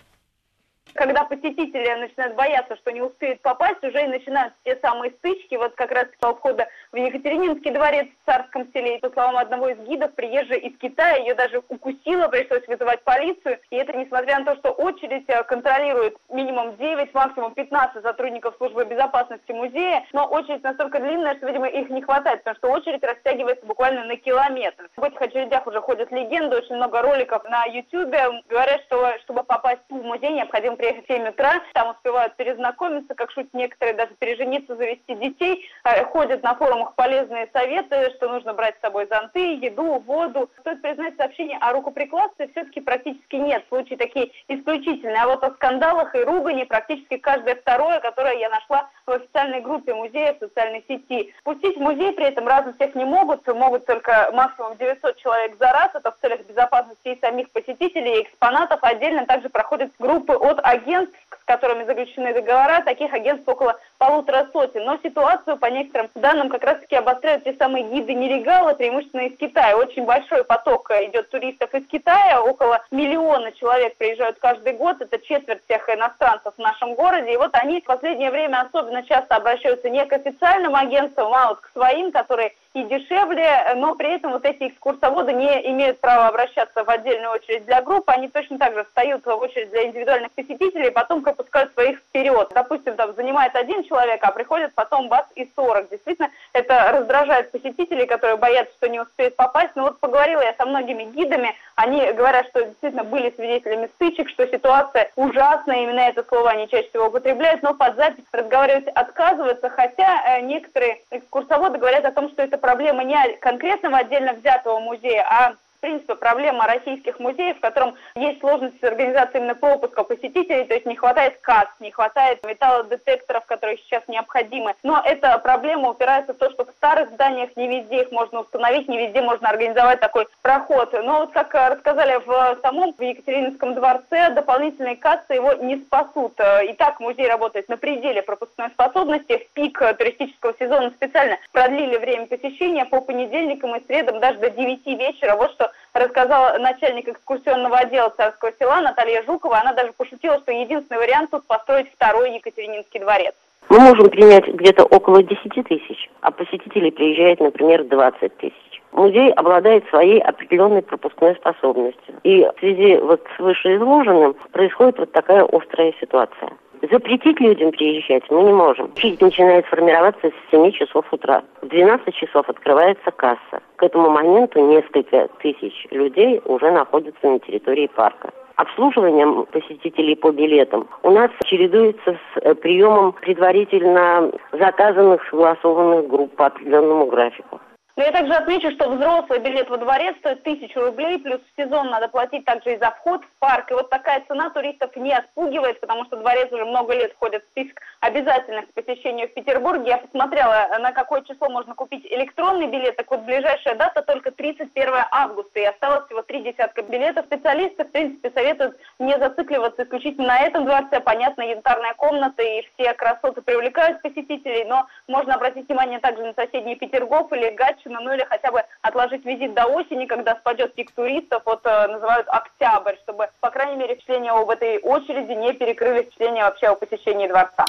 когда посетители начинают бояться, что не успеют попасть, уже и начинаются те самые стычки. Вот как раз по входа в Екатерининский дворец в Царском селе. И, по словам одного из гидов, приезжая из Китая, ее даже укусило, пришлось вызывать полицию. И это несмотря на то, что очередь э, контролирует минимум 9, максимум 15 сотрудников службы безопасности музея. Но очередь настолько длинная, что, видимо, их не хватает, потому что очередь растягивается буквально на километр. В этих очередях уже ходят легенды, очень много роликов на YouTube. Говорят, что чтобы попасть в музей, необходимо приехать в 7 утра. Там успевают перезнакомиться, как шутят некоторые, даже пережениться, завести детей. Э, ходят на форумах полезные советы, что нужно брать с собой зонты, еду, воду. Стоит признать, сообщений о рукоприкладстве все-таки практически нет. Случаи такие исключительные. А вот о скандалах и ругани практически каждое второе, которое я нашла в официальной группе музея в социальной сети. Пустить в музей при этом разом всех не могут, могут только максимум 900 человек за раз. Это в целях безопасности и самих посетителей, и экспонатов. Отдельно также проходят группы от агентств, с которыми заключены договора. Таких агентств около полутора сотен. Но ситуацию, по некоторым данным, как раз-таки обостряют те самые гиды нелегалы, преимущественно из Китая. Очень большой поток идет туристов из Китая. Около миллиона человек приезжают каждый год. Это четверть всех иностранцев в нашем городе. И вот они в последнее время особенно часто обращаются не к официальным агентствам, а вот к своим, которые и дешевле, но при этом вот эти экскурсоводы не имеют права обращаться в отдельную очередь для группы, они точно так же встают в очередь для индивидуальных посетителей, и потом пропускают своих вперед. Допустим, там занимает один человек, а приходит потом вас и 40. Действительно, это раздражает посетителей, которые боятся, что не успеют попасть. Но вот поговорила я со многими гидами, они говорят, что действительно были свидетелями стычек, что ситуация ужасная, именно это слово они чаще всего употребляют, но под запись разговаривать отказываются, хотя э, некоторые экскурсоводы говорят о том, что это проблема не конкретного отдельно взятого музея, а в принципе, проблема российских музеев, в котором есть сложности с организацией именно пропуска посетителей, то есть не хватает касс, не хватает металлодетекторов, которые сейчас необходимы. Но эта проблема упирается в то, что в старых зданиях не везде их можно установить, не везде можно организовать такой проход. Но вот как рассказали в самом в Екатерининском дворце, дополнительные кассы его не спасут. И так музей работает на пределе пропускной способности. В пик туристического сезона специально продлили время посещения по понедельникам и средам даже до 9 вечера. Вот что рассказала начальник экскурсионного отдела Царского села Наталья Жукова. Она даже пошутила, что единственный вариант тут построить второй Екатерининский дворец. Мы можем принять где-то около 10 тысяч, а посетителей приезжает, например, 20 тысяч. Музей обладает своей определенной пропускной способностью. И в связи вот с вышеизложенным происходит вот такая острая ситуация. Запретить людям приезжать мы не можем. Очередь начинает формироваться с 7 часов утра. В 12 часов открывается касса. К этому моменту несколько тысяч людей уже находятся на территории парка. Обслуживанием посетителей по билетам у нас чередуется с э, приемом предварительно заказанных согласованных групп по определенному графику. Но я также отмечу, что взрослый билет во дворец стоит тысячу рублей, плюс в сезон надо платить также и за вход в парк. И вот такая цена туристов не отпугивает, потому что дворец уже много лет входит в список обязательных к посещению в Петербурге. Я посмотрела, на какое число можно купить электронный билет. Так вот, ближайшая дата только 31 августа, и осталось всего три десятка билетов. Специалисты, в принципе, советуют не зацикливаться исключительно на этом дворце. Понятно, янтарная комната и все красоты привлекают посетителей, но можно обратить внимание также на соседний Петергоф или Гатчину, Гатчину, ну или хотя бы отложить визит до осени, когда спадет пик туристов, вот э, называют октябрь, чтобы, по крайней мере, впечатления об этой очереди не перекрыли впечатления вообще о посещении дворца.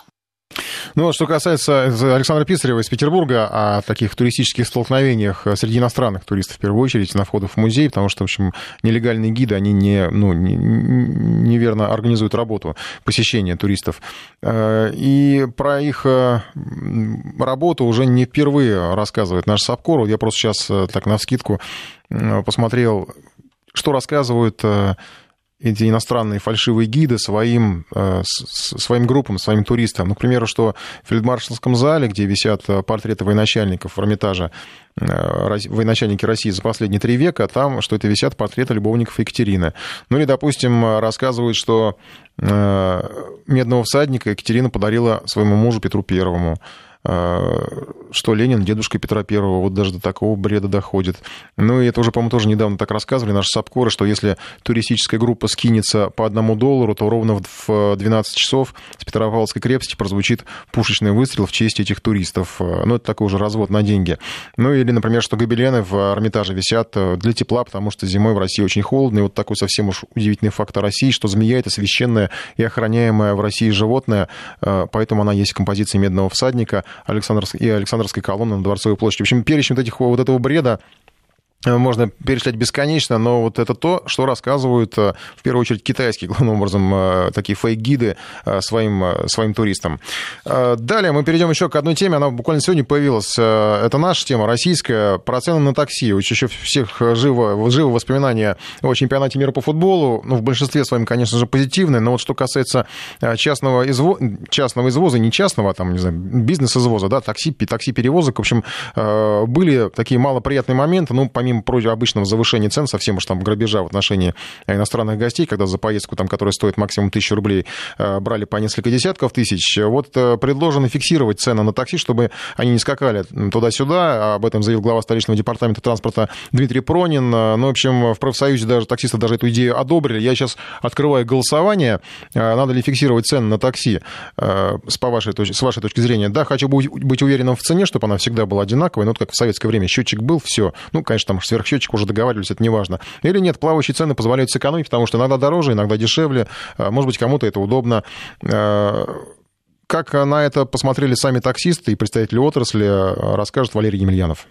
Ну, что касается Александра Писарева из Петербурга, о таких туристических столкновениях среди иностранных туристов, в первую очередь, на входах в музей, потому что, в общем, нелегальные гиды, они не, ну, не, неверно организуют работу посещения туристов. Э, и про их э, работу уже не впервые рассказывает наш САПКОР. Я просто сейчас э, так на вскидку посмотрел, что рассказывают эти иностранные фальшивые гиды своим, э, своим группам, своим туристам. Ну, к примеру, что в Фельдмаршалском зале, где висят э, портреты военачальников в Эрмитаже, э, военачальники России за последние три века, там, что это висят портреты любовников Екатерины. Ну или, допустим, рассказывают, что медного всадника Екатерина подарила своему мужу Петру Первому. Что Ленин дедушка Петра Первого, вот даже до такого бреда доходит. Ну и это уже, по-моему, тоже недавно так рассказывали наши САПКОРы, что если туристическая группа скинется по одному доллару, то ровно в 12 часов с Петропавловской крепости прозвучит пушечный выстрел в честь этих туристов. Ну, это такой уже развод на деньги. Ну или, например, что гобелены в Эрмитаже висят для тепла, потому что зимой в России очень холодно. И вот такой совсем уж удивительный факт о России, что змея — это священное и охраняемое в России животное, поэтому она есть в композиции «Медного всадника» Александровской, и Александровской колонны на Дворцовой площади. В общем, перечень вот, этих, вот этого бреда можно перечислять бесконечно, но вот это то, что рассказывают э, в первую очередь китайские, главным образом, э, такие фейк-гиды своим, своим туристам. Далее мы перейдем еще к одной теме, она буквально сегодня появилась. Это наша тема, российская, про цены на такси. Еще всех живо, живо воспоминания о чемпионате мира по футболу, ну, в большинстве своем, конечно же, позитивные, но вот что касается частного, изво... частного извоза, не частного, а там, не знаю, бизнес-извоза, да, такси, такси-перевозок, в общем, были такие малоприятные моменты, ну, помимо помимо обычного завышения цен, совсем уж там грабежа в отношении иностранных гостей, когда за поездку, там, которая стоит максимум тысячу рублей, э, брали по несколько десятков тысяч, вот э, предложено фиксировать цены на такси, чтобы они не скакали туда-сюда. Об этом заявил глава столичного департамента транспорта Дмитрий Пронин. Э, ну, в общем, в профсоюзе даже таксисты даже эту идею одобрили. Я сейчас открываю голосование. Надо ли фиксировать цены на такси с, по вашей, с вашей точки зрения? Да, хочу быть уверенным в цене, чтобы она всегда была одинаковой. Ну, вот как в советское время счетчик был, все. Ну, конечно, там сверхсчетчик уже договаривались, это не важно. Или нет, плавающие цены позволяют сэкономить, потому что иногда дороже, иногда дешевле, а, может быть, кому-то это удобно. А, как на это посмотрели сами таксисты и представители отрасли, а, расскажет Валерий Емельянов.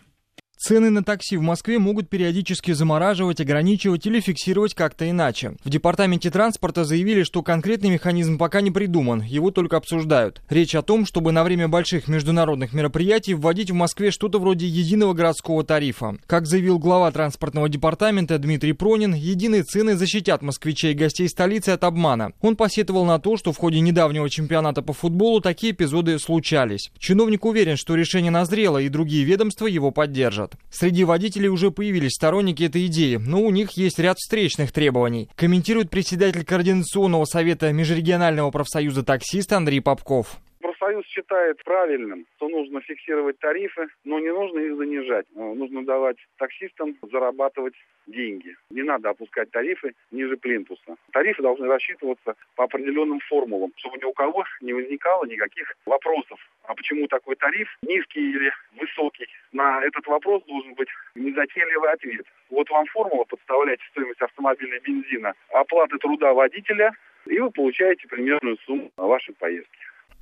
Цены на такси в Москве могут периодически замораживать, ограничивать или фиксировать как-то иначе. В департаменте транспорта заявили, что конкретный механизм пока не придуман, его только обсуждают. Речь о том, чтобы на время больших международных мероприятий вводить в Москве что-то вроде единого городского тарифа. Как заявил глава транспортного департамента Дмитрий Пронин, единые цены защитят москвичей и гостей столицы от обмана. Он посетовал на то, что в ходе недавнего чемпионата по футболу такие эпизоды случались. Чиновник уверен, что решение назрело и другие ведомства его поддержат назад. Среди водителей уже появились сторонники этой идеи, но у них есть ряд встречных требований, комментирует председатель Координационного совета Межрегионального профсоюза таксист Андрей Попков. Профсоюз считает правильным, что нужно фиксировать тарифы, но не нужно их занижать. Э, нужно давать таксистам зарабатывать деньги. Не надо опускать тарифы ниже плинтуса. Тарифы должны рассчитываться по определенным формулам, чтобы ни у кого не возникало никаких вопросов. А почему такой тариф, низкий или высокий? На этот вопрос должен быть незатейливый ответ. Вот вам формула, подставляете стоимость автомобиля бензина, оплаты труда водителя, и вы получаете примерную сумму вашей поездке.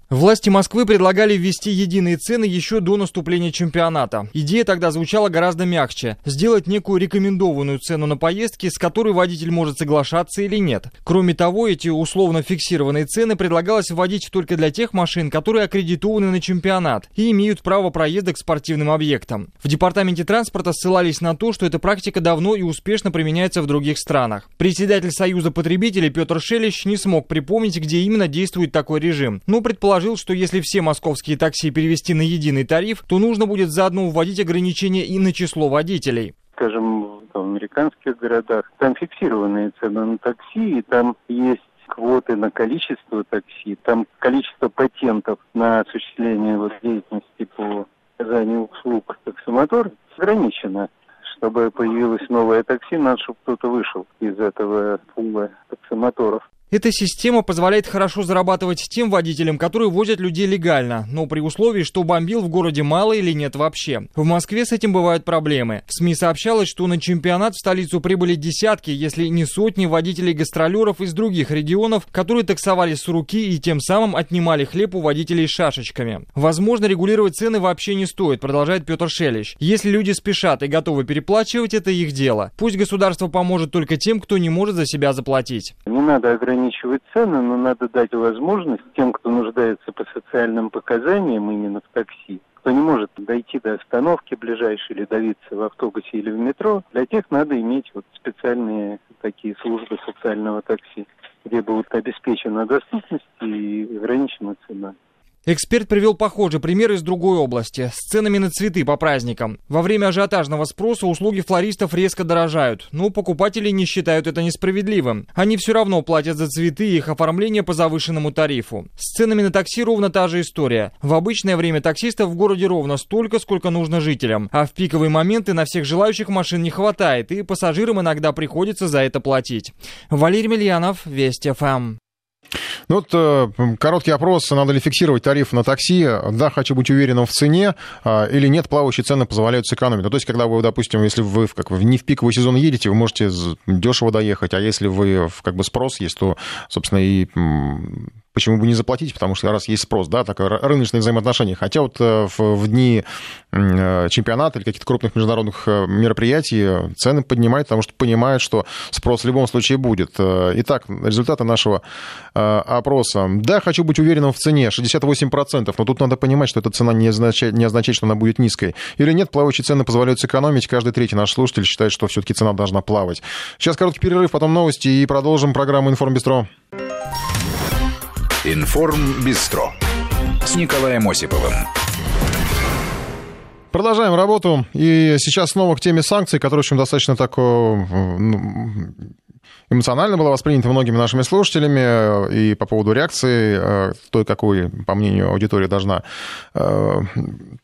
Власти Москвы предлагали ввести единые цены еще до наступления чемпионата. Идея тогда звучала гораздо мягче. Сделать некую рекомендованную цену на поездки, с которой водитель может соглашаться или нет. Кроме того, эти условно фиксированные цены предлагалось вводить только для тех машин, которые аккредитованы на чемпионат и имеют право проезда к спортивным объектам. В департаменте транспорта ссылались на то, что эта практика давно и успешно применяется в других странах. Председатель Союза потребителей Петр Шелищ не смог припомнить, где именно действует такой режим, но предположил, предположил, что если все московские такси перевести на единый тариф, то нужно будет заодно вводить ограничения и на число водителей. Скажем, в американских городах там фиксированные цены на такси, и там есть квоты на количество такси, там количество патентов на осуществление вот деятельности по оказанию услуг таксомотора ограничено. Чтобы появилось новое такси, надо, чтобы кто-то вышел из этого пула таксомоторов. Эта система позволяет хорошо зарабатывать тем водителям, которые возят людей легально, но при условии, что бомбил в городе мало или нет вообще. В Москве с этим бывают проблемы. В СМИ сообщалось, что на чемпионат в столицу прибыли десятки, если не сотни водителей-гастролеров из других регионов, которые таксовали с руки и тем самым отнимали хлеб у водителей шашечками. Возможно, регулировать цены вообще не стоит, продолжает Петр Шелищ. Если люди спешат и готовы переплачивать, это их дело. Пусть государство поможет только тем, кто не может за себя заплатить. Не надо ограничивать цены, но надо дать возможность тем, кто нуждается по социальным показаниям именно в такси, кто не может дойти до остановки ближайшей или давиться в автобусе или в метро, для тех надо иметь вот специальные такие службы социального такси, где будет обеспечена доступность и ограничена цена. Эксперт привел похожий пример из другой области с ценами на цветы по праздникам. Во время ажиотажного спроса услуги флористов резко дорожают, но покупатели не считают это несправедливым. Они все равно платят за цветы и их оформление по завышенному тарифу. С ценами на такси ровно та же история. В обычное время таксистов в городе ровно столько, сколько нужно жителям, а в пиковые моменты на всех желающих машин не хватает, и пассажирам иногда приходится за это платить. Валерий Мильянов, Вести ФМ. Ну вот э, короткий опрос, надо ли фиксировать тариф на такси. Да, хочу быть уверенным в цене, э, или нет, плавающие цены позволяют сэкономить. Ну, то есть, когда вы, допустим, если вы как, не в пиковый сезон едете, вы можете дешево доехать, а если вы как бы спрос есть, то, собственно, и почему бы не заплатить, потому что раз есть спрос, да, такое рыночное взаимоотношение. Хотя вот э, в, в дни э, чемпионата или каких-то крупных международных э, мероприятий цены поднимают, потому что понимают, что спрос в любом случае будет. Итак, результаты нашего опроса. Да, хочу быть уверенным в цене, 68%, но тут надо понимать, что эта цена не означает, не означает, что она будет низкой. Или нет, плавающие цены позволяют сэкономить. Каждый третий наш слушатель считает, что все-таки цена должна плавать. Сейчас короткий перерыв, потом новости и продолжим программу «Информбистро». Информ Бистро с Николаем Осиповым. Продолжаем работу. И сейчас снова к теме санкций, которая, в общем, достаточно так ну, эмоционально было воспринято многими нашими слушателями э, и по поводу реакции э, той, какой, по мнению аудитории, должна э,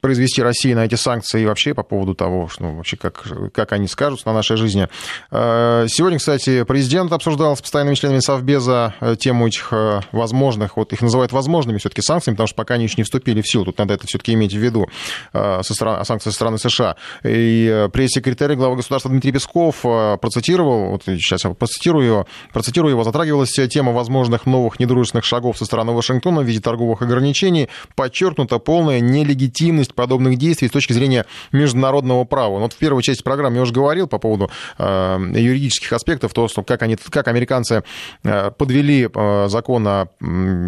произвести Россия на эти санкции и вообще по поводу того, что, ну, вообще как, как они скажутся на нашей жизни. Сегодня, кстати, президент обсуждал с постоянными членами Совбеза тему этих возможных, вот их называют возможными все-таки санкциями, потому что пока они еще не вступили в силу, тут надо это все-таки иметь в виду, со стороны, санкции со стороны США. И пресс-секретарь главы государства Дмитрий Песков процитировал, вот сейчас я процитирую, процитирую, процитирую его, затрагивалась тема возможных новых недружественных шагов со стороны Вашингтона в виде торговых ограничений, подчеркнута полная нелегитимность подобных действий с точки зрения международного права. Вот в первой части программы я уже говорил по поводу э, юридических аспектов, то, что как, они, как американцы э, подвели э, закон о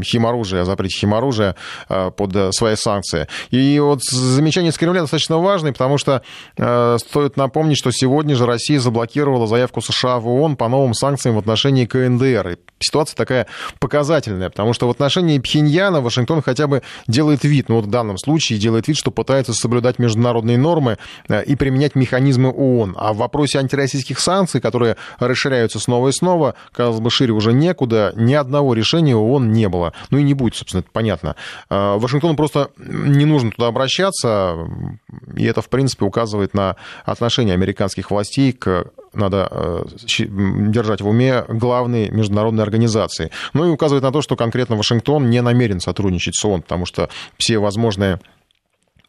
химоружии, о запрете химоружия э, под свои санкции. И вот замечание с Кремля достаточно важное, потому что э, стоит напомнить, что сегодня же Россия заблокировала заявку США в ООН по новым санкциям санкциям в отношении КНДР. И ситуация такая показательная, потому что в отношении Пхеньяна Вашингтон хотя бы делает вид, ну вот в данном случае делает вид, что пытается соблюдать международные нормы э, и применять механизмы ООН. А в вопросе антироссийских санкций, которые расширяются снова и снова, казалось бы, шире уже некуда, ни одного решения ООН не было. Ну и не будет, собственно, это понятно. Э, Вашингтону просто не нужно туда обращаться, и это, в принципе, указывает на отношение американских властей к надо э, держать в уме главные международные организации. Ну и указывает на то, что конкретно Вашингтон не намерен сотрудничать с ООН, потому что все возможные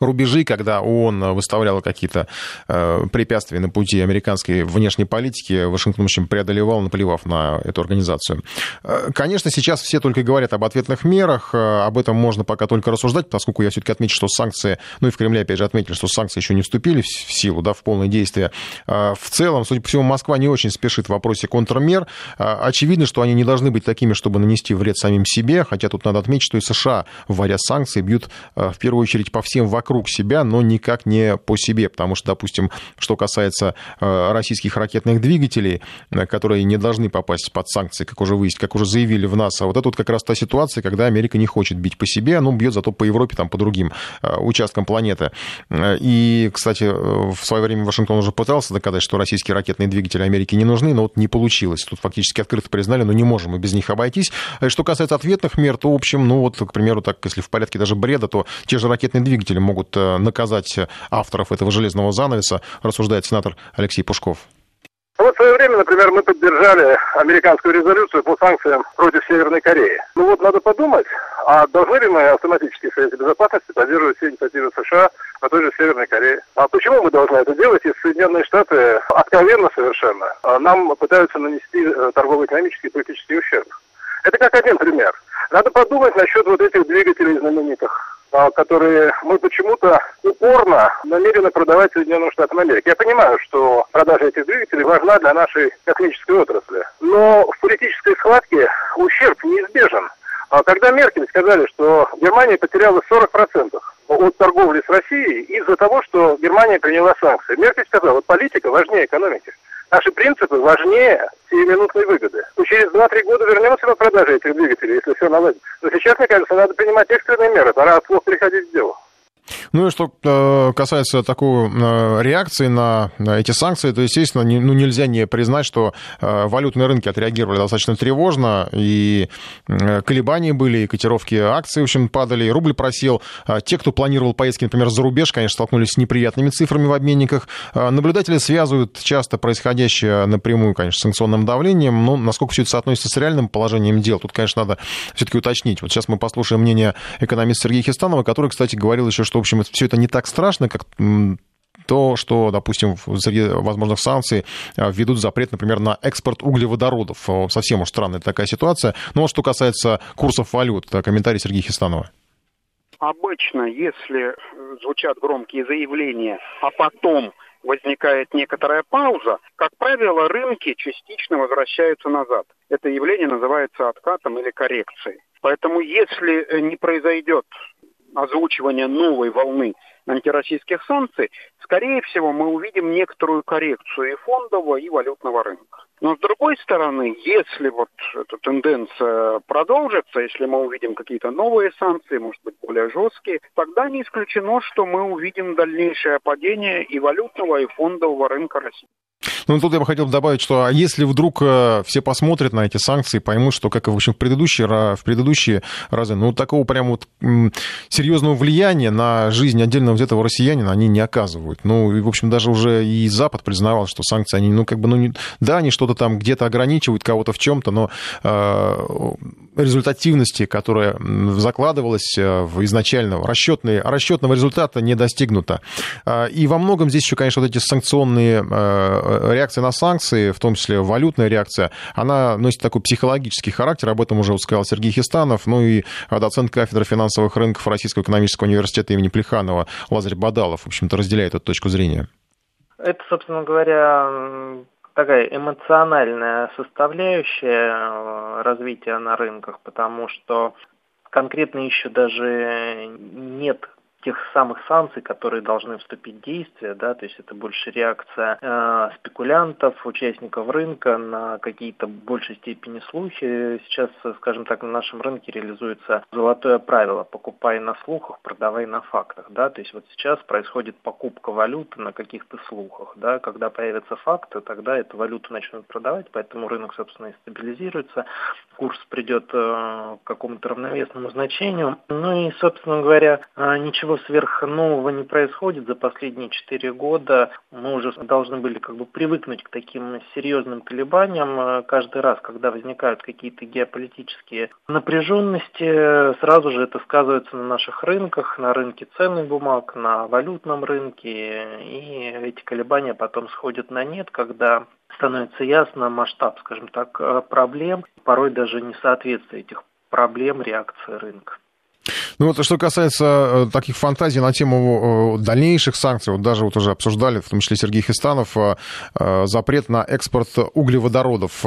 рубежи, когда ООН выставляла какие-то э, препятствия на пути американской внешней политики, Вашингтон, в общем, преодолевал, наплевав на эту организацию. Э, конечно, сейчас все только говорят об ответных мерах, э, об этом можно пока только рассуждать, поскольку я все-таки отмечу, что санкции, ну и в Кремле, опять же, отметили, что санкции еще не вступили в силу, да, в полное действие. Э, в целом, судя по всему, Москва не очень спешит в вопросе контрмер. Очевидно, что они не должны быть такими, чтобы нанести вред самим себе, хотя тут надо отметить, что и США, вводя санкции, бьют в первую очередь по всем вокруг вокруг себя, но никак не по себе, потому что, допустим, что касается э, российских ракетных двигателей, э, которые не должны попасть под санкции, как уже выяснили, как уже заявили в НАСА, вот это вот как раз та ситуация, когда Америка не хочет бить по себе, но бьет зато по Европе, там, по другим э, участкам планеты. И, кстати, в свое время Вашингтон уже пытался доказать, что российские ракетные двигатели Америки не нужны, но вот не получилось. Тут фактически открыто признали, но не можем мы без них обойтись. Что касается ответных мер, то, в общем, ну вот, к примеру, так, если в порядке даже бреда, то те же ракетные двигатели могут могут э, наказать авторов этого железного занавеса, рассуждает сенатор Алексей Пушков. Вот в свое время, например, мы поддержали американскую резолюцию по санкциям против Северной Кореи. Ну вот надо подумать, а должны ли мы автоматически в Совете Безопасности поддерживать все инициативы США на той же Северной Корее? А почему мы должны это делать, если Соединенные Штаты откровенно совершенно а нам пытаются нанести э, торгово-экономический и политический ущерб? Это как один пример. Надо подумать насчет вот этих двигателей знаменитых которые мы почему-то упорно намерены продавать Соединенным Штатам Америки. Я понимаю, что продажа этих двигателей важна для нашей космической отрасли. Но в политической схватке ущерб неизбежен. А когда Меркель сказали, что Германия потеряла 40% от торговли с Россией из-за того, что Германия приняла санкции, Меркель сказала, политика важнее экономики. Наши принципы важнее минутной выгоды. Ну, через 2-3 года вернемся на продажи этих двигателей, если все наладится. Но сейчас, мне кажется, надо принимать экстренные меры, пора от слов переходить к делу. Ну и что э, касается такой э, реакции на эти санкции, то, естественно, ну, нельзя не признать, что э, валютные рынки отреагировали достаточно тревожно, и колебания были, и котировки акций, в общем, падали, и рубль просел. А те, кто планировал поездки, например, за рубеж, конечно, столкнулись с неприятными цифрами в обменниках. А наблюдатели связывают часто происходящее напрямую, конечно, с санкционным давлением, но насколько все это соотносится с реальным положением дел, тут, конечно, надо все-таки уточнить. Вот сейчас мы послушаем мнение экономиста Сергея Хистанова, который, кстати, говорил еще, что, в общем, все это не так страшно, как то, что, допустим, среди возможных санкций а, введут запрет, например, на экспорт углеводородов. Совсем уж странная такая ситуация. Но вот что касается курсов валют, комментарий Сергея Хистанова. Обычно, если звучат громкие заявления, а потом возникает некоторая пауза, как правило, рынки частично возвращаются назад. Это явление называется откатом или коррекцией. Поэтому если не произойдет озвучивания новой волны антироссийских санкций, скорее всего, мы увидим некоторую коррекцию и фондового, и валютного рынка. Но с другой стороны, если вот эта тенденция продолжится, если мы увидим какие-то новые санкции, может быть, более жесткие, тогда не исключено, что мы увидим дальнейшее падение и валютного, и фондового рынка России. Ну, тут я бы хотел добавить, что а если вдруг э, все посмотрят на эти санкции, поймут, что, как и, в общем, в предыдущие, в предыдущие разы, ну, такого прям вот серьезного влияния на жизнь отдельного взятого россиянина они не оказывают. Ну, и, в общем, даже уже и Запад признавал, что санкции, они, ну, как бы, ну, не, да, они что-то там где-то ограничивают кого-то в чем-то, но э, результативности, которая закладывалась э, в изначального расчетные, расчетного результата не достигнута. А, и во многом здесь еще, конечно, вот эти санкционные реакция на санкции, в том числе валютная реакция, она носит такой психологический характер, об этом уже сказал Сергей Хистанов, ну и доцент кафедры финансовых рынков Российского экономического университета имени Плеханова Лазарь Бадалов, в общем-то, разделяет эту точку зрения. Это, собственно говоря, такая эмоциональная составляющая э, развития на рынках, потому что конкретно еще даже нет тех самых санкций, которые должны вступить в действие, да, то есть это больше реакция э, спекулянтов, участников рынка на какие-то большей степени слухи. Сейчас, скажем так, на нашем рынке реализуется золотое правило «покупай на слухах, продавай на фактах», да, то есть вот сейчас происходит покупка валюты на каких-то слухах, да, когда появятся факты, тогда эту валюту начнут продавать, поэтому рынок, собственно, и стабилизируется, курс придет э, к какому-то равновесному значению, ну и, собственно говоря, э, ничего сверх нового не происходит. За последние четыре года мы уже должны были как бы привыкнуть к таким серьезным колебаниям. Каждый раз, когда возникают какие-то геополитические напряженности, сразу же это сказывается на наших рынках, на рынке ценных бумаг, на валютном рынке. И эти колебания потом сходят на нет, когда становится ясно масштаб, скажем так, проблем, порой даже несоответствие этих проблем реакции рынка. Ну вот что касается э, таких фантазий на тему э, дальнейших санкций, вот даже вот уже обсуждали, в том числе Сергей Хистанов, э, запрет на экспорт углеводородов.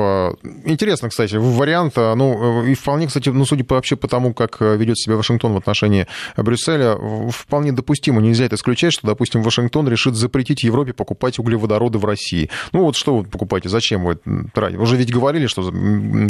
Интересно, кстати, вариант, ну и вполне, кстати, ну судя по, вообще по тому, как ведет себя Вашингтон в отношении Брюсселя, вполне допустимо, нельзя это исключать, что, допустим, Вашингтон решит запретить Европе покупать углеводороды в России. Ну вот что вы покупаете, зачем вы тратите? Уже ведь говорили, что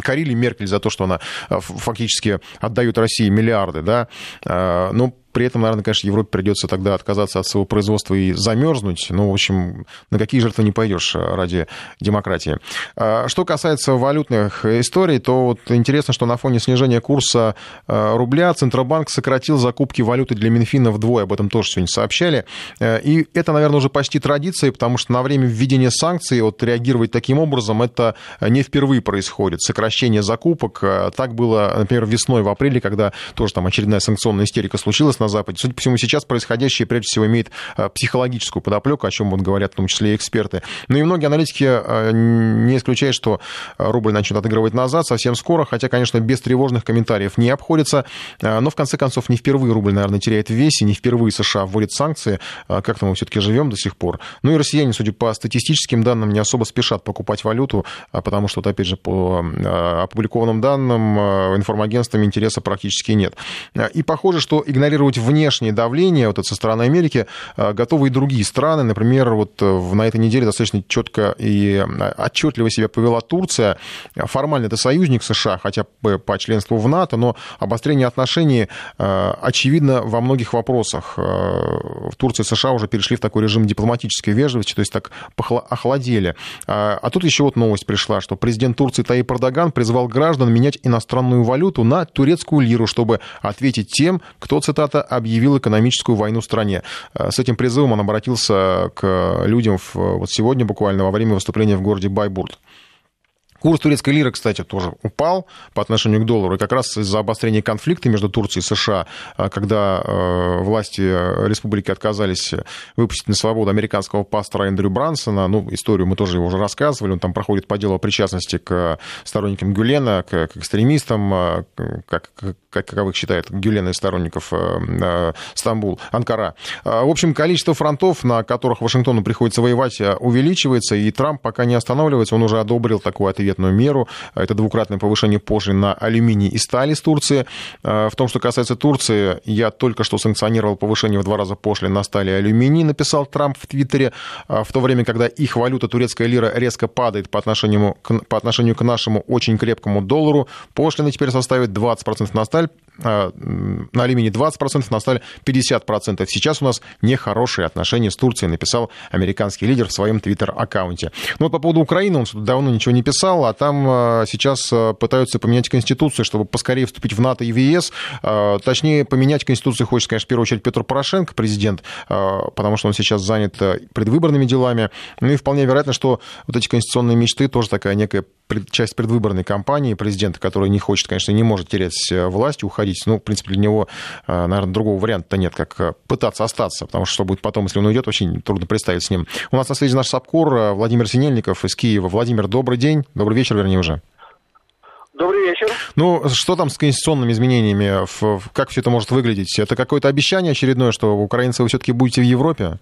корили Меркель за то, что она фактически отдает России миллиарды, да, ну, при этом, наверное, конечно, Европе придется тогда отказаться от своего производства и замерзнуть. Ну, в общем, на какие жертвы не пойдешь ради демократии. А, что касается валютных историй, то вот интересно, что на фоне снижения курса а, рубля Центробанк сократил закупки валюты для Минфина вдвое. Об этом тоже сегодня сообщали. А, и это, наверное, уже почти традиция, потому что на время введения санкций вот реагировать таким образом это не впервые происходит. Сокращение закупок. Так было, например, весной, в апреле, когда тоже там очередная санкционная истерика случилась на Западе. Судя по всему, сейчас происходящее прежде всего имеет а, психологическую подоплеку, о чем вот говорят в том числе и эксперты. Ну и многие аналитики а, не исключают, что рубль начнет отыгрывать назад совсем скоро, хотя, конечно, без тревожных комментариев не обходится. Но, в конце концов, не впервые рубль, наверное, теряет в весе, не впервые США вводят санкции. Как-то мы все-таки живем до сих пор. Ну и россияне, судя по статистическим данным, не особо спешат покупать валюту, потому что, опять же, по опубликованным данным информагентствами интереса практически нет. И похоже, что игнорировать интенсифицировать внешнее давление вот со стороны Америки готовы и другие страны. Например, вот на этой неделе достаточно четко и отчетливо себя повела Турция. Формально это союзник США, хотя бы по членству в НАТО, но обострение отношений очевидно во многих вопросах. В Турции и США уже перешли в такой режим дипломатической вежливости, то есть так охладели. А тут еще вот новость пришла, что президент Турции Таип Эрдоган призвал граждан менять иностранную валюту на турецкую лиру, чтобы ответить тем, кто, цитата, объявил экономическую войну в стране. С этим призывом он обратился к людям вот сегодня буквально во время выступления в городе Байбурт. Курс турецкой лиры, кстати, тоже упал по отношению к доллару. И как раз из-за обострения конфликта между Турцией и США, а, когда э, власти республики отказались выпустить на свободу американского пастора Эндрю Брансона, ну, историю мы тоже его уже рассказывали, он там проходит по делу о причастности к сторонникам Гюлена, к, к экстремистам, а, как, как, каковых считает Гюлена и сторонников Стамбул, Анкара. А, в общем, количество фронтов, на которых Вашингтону приходится воевать, увеличивается, и Трамп пока не останавливается, он уже одобрил такой ответ ответную меру. Это двукратное повышение пошлин на алюминий и сталь из Турции. Э, в том, что касается Турции, я только что санкционировал повышение в два раза пошлин на сталь и алюминий, написал Трамп в Твиттере, э, в то время, когда их валюта, турецкая лира, резко падает по отношению к, по отношению к нашему очень крепкому доллару. Пошлины теперь составят 20% на сталь, э, на алюминий 20%, на сталь 50%. Сейчас у нас нехорошие отношения с Турцией, написал американский лидер в своем твиттер-аккаунте. Ну вот по поводу Украины он давно ничего не писал, а там э, сейчас э, пытаются поменять Конституцию, чтобы поскорее вступить в НАТО и в ЕС. Э, точнее, поменять Конституцию хочет, конечно, в первую очередь Петр Порошенко, президент, потому что он сейчас занят предвыборными делами. Ну и вполне вероятно, что вот эти конституционные мечты тоже такая некая часть предвыборной кампании президента, который не хочет, конечно, не может терять власть, уходить. Ну, в принципе, для него, наверное, другого варианта нет, как пытаться остаться, потому что что будет потом, если он уйдет, очень трудно представить с ним. У нас на связи наш САПКОР Владимир Синельников из Киева. Владимир, добрый день. Добрый Добрый вечер, вернее, уже. Добрый вечер. Ну, что там с конституционными изменениями? Как все это может выглядеть? Это какое-то обещание очередное, что украинцы вы все-таки будете в Европе?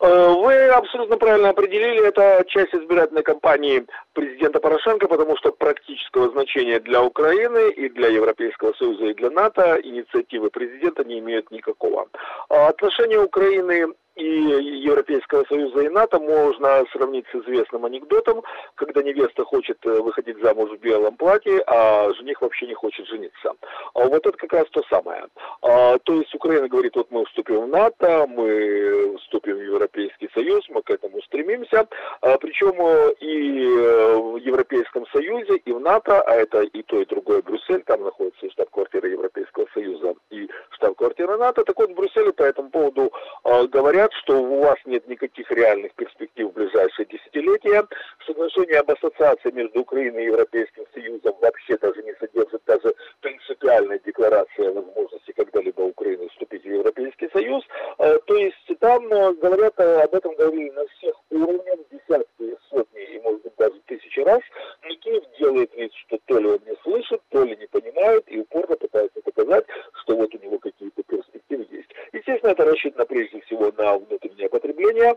Э, вы абсолютно правильно определили, это часть избирательной кампании президента Порошенко, потому что практического значения для Украины и для Европейского Союза и для НАТО инициативы президента не имеют никакого. А отношения Украины и Европейского Союза и НАТО можно сравнить с известным анекдотом, когда невеста хочет э, выходить замуж в белом платье, а жених вообще не хочет жениться. А вот это как раз то самое. А, то есть Украина говорит, вот мы вступим в НАТО, мы вступим в Европейский Союз, мы к этому стремимся. А, причем э, и э, в Европейском Союзе, и в НАТО, а это и то, и другое Брюссель, там находится штаб-квартира Европейского Союза и штаб-квартира НАТО. Так вот, в Брюсселе по этому поводу говорят, говорят, что у вас нет никаких реальных перспектив в ближайшие десятилетия. Соглашение об ассоциации между Украиной и Европейским Союзом вообще даже не содержит даже принципиальной декларации о возможности когда-либо Украины вступить в Европейский Союз. Э, то есть там э, говорят э, об этом говорили на всех уровнях, десятки, сотни и, может быть, даже тысячи раз. Но Киев делает вид, что то ли он не слышит, то ли не понимает, и упорно пытается показать, что вот у него какие-то перспективы есть. Естественно, это рассчитано прежде всего на внутреннее потребление,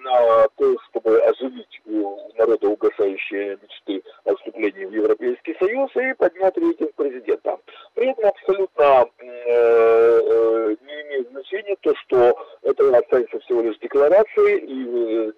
на то, чтобы оживить у народа угасающие мечты о вступлении в Европейский Союз и поднять рейтинг президента. При этом абсолютно э, э, не имеет значения то, что это останется всего лишь декларацией и э,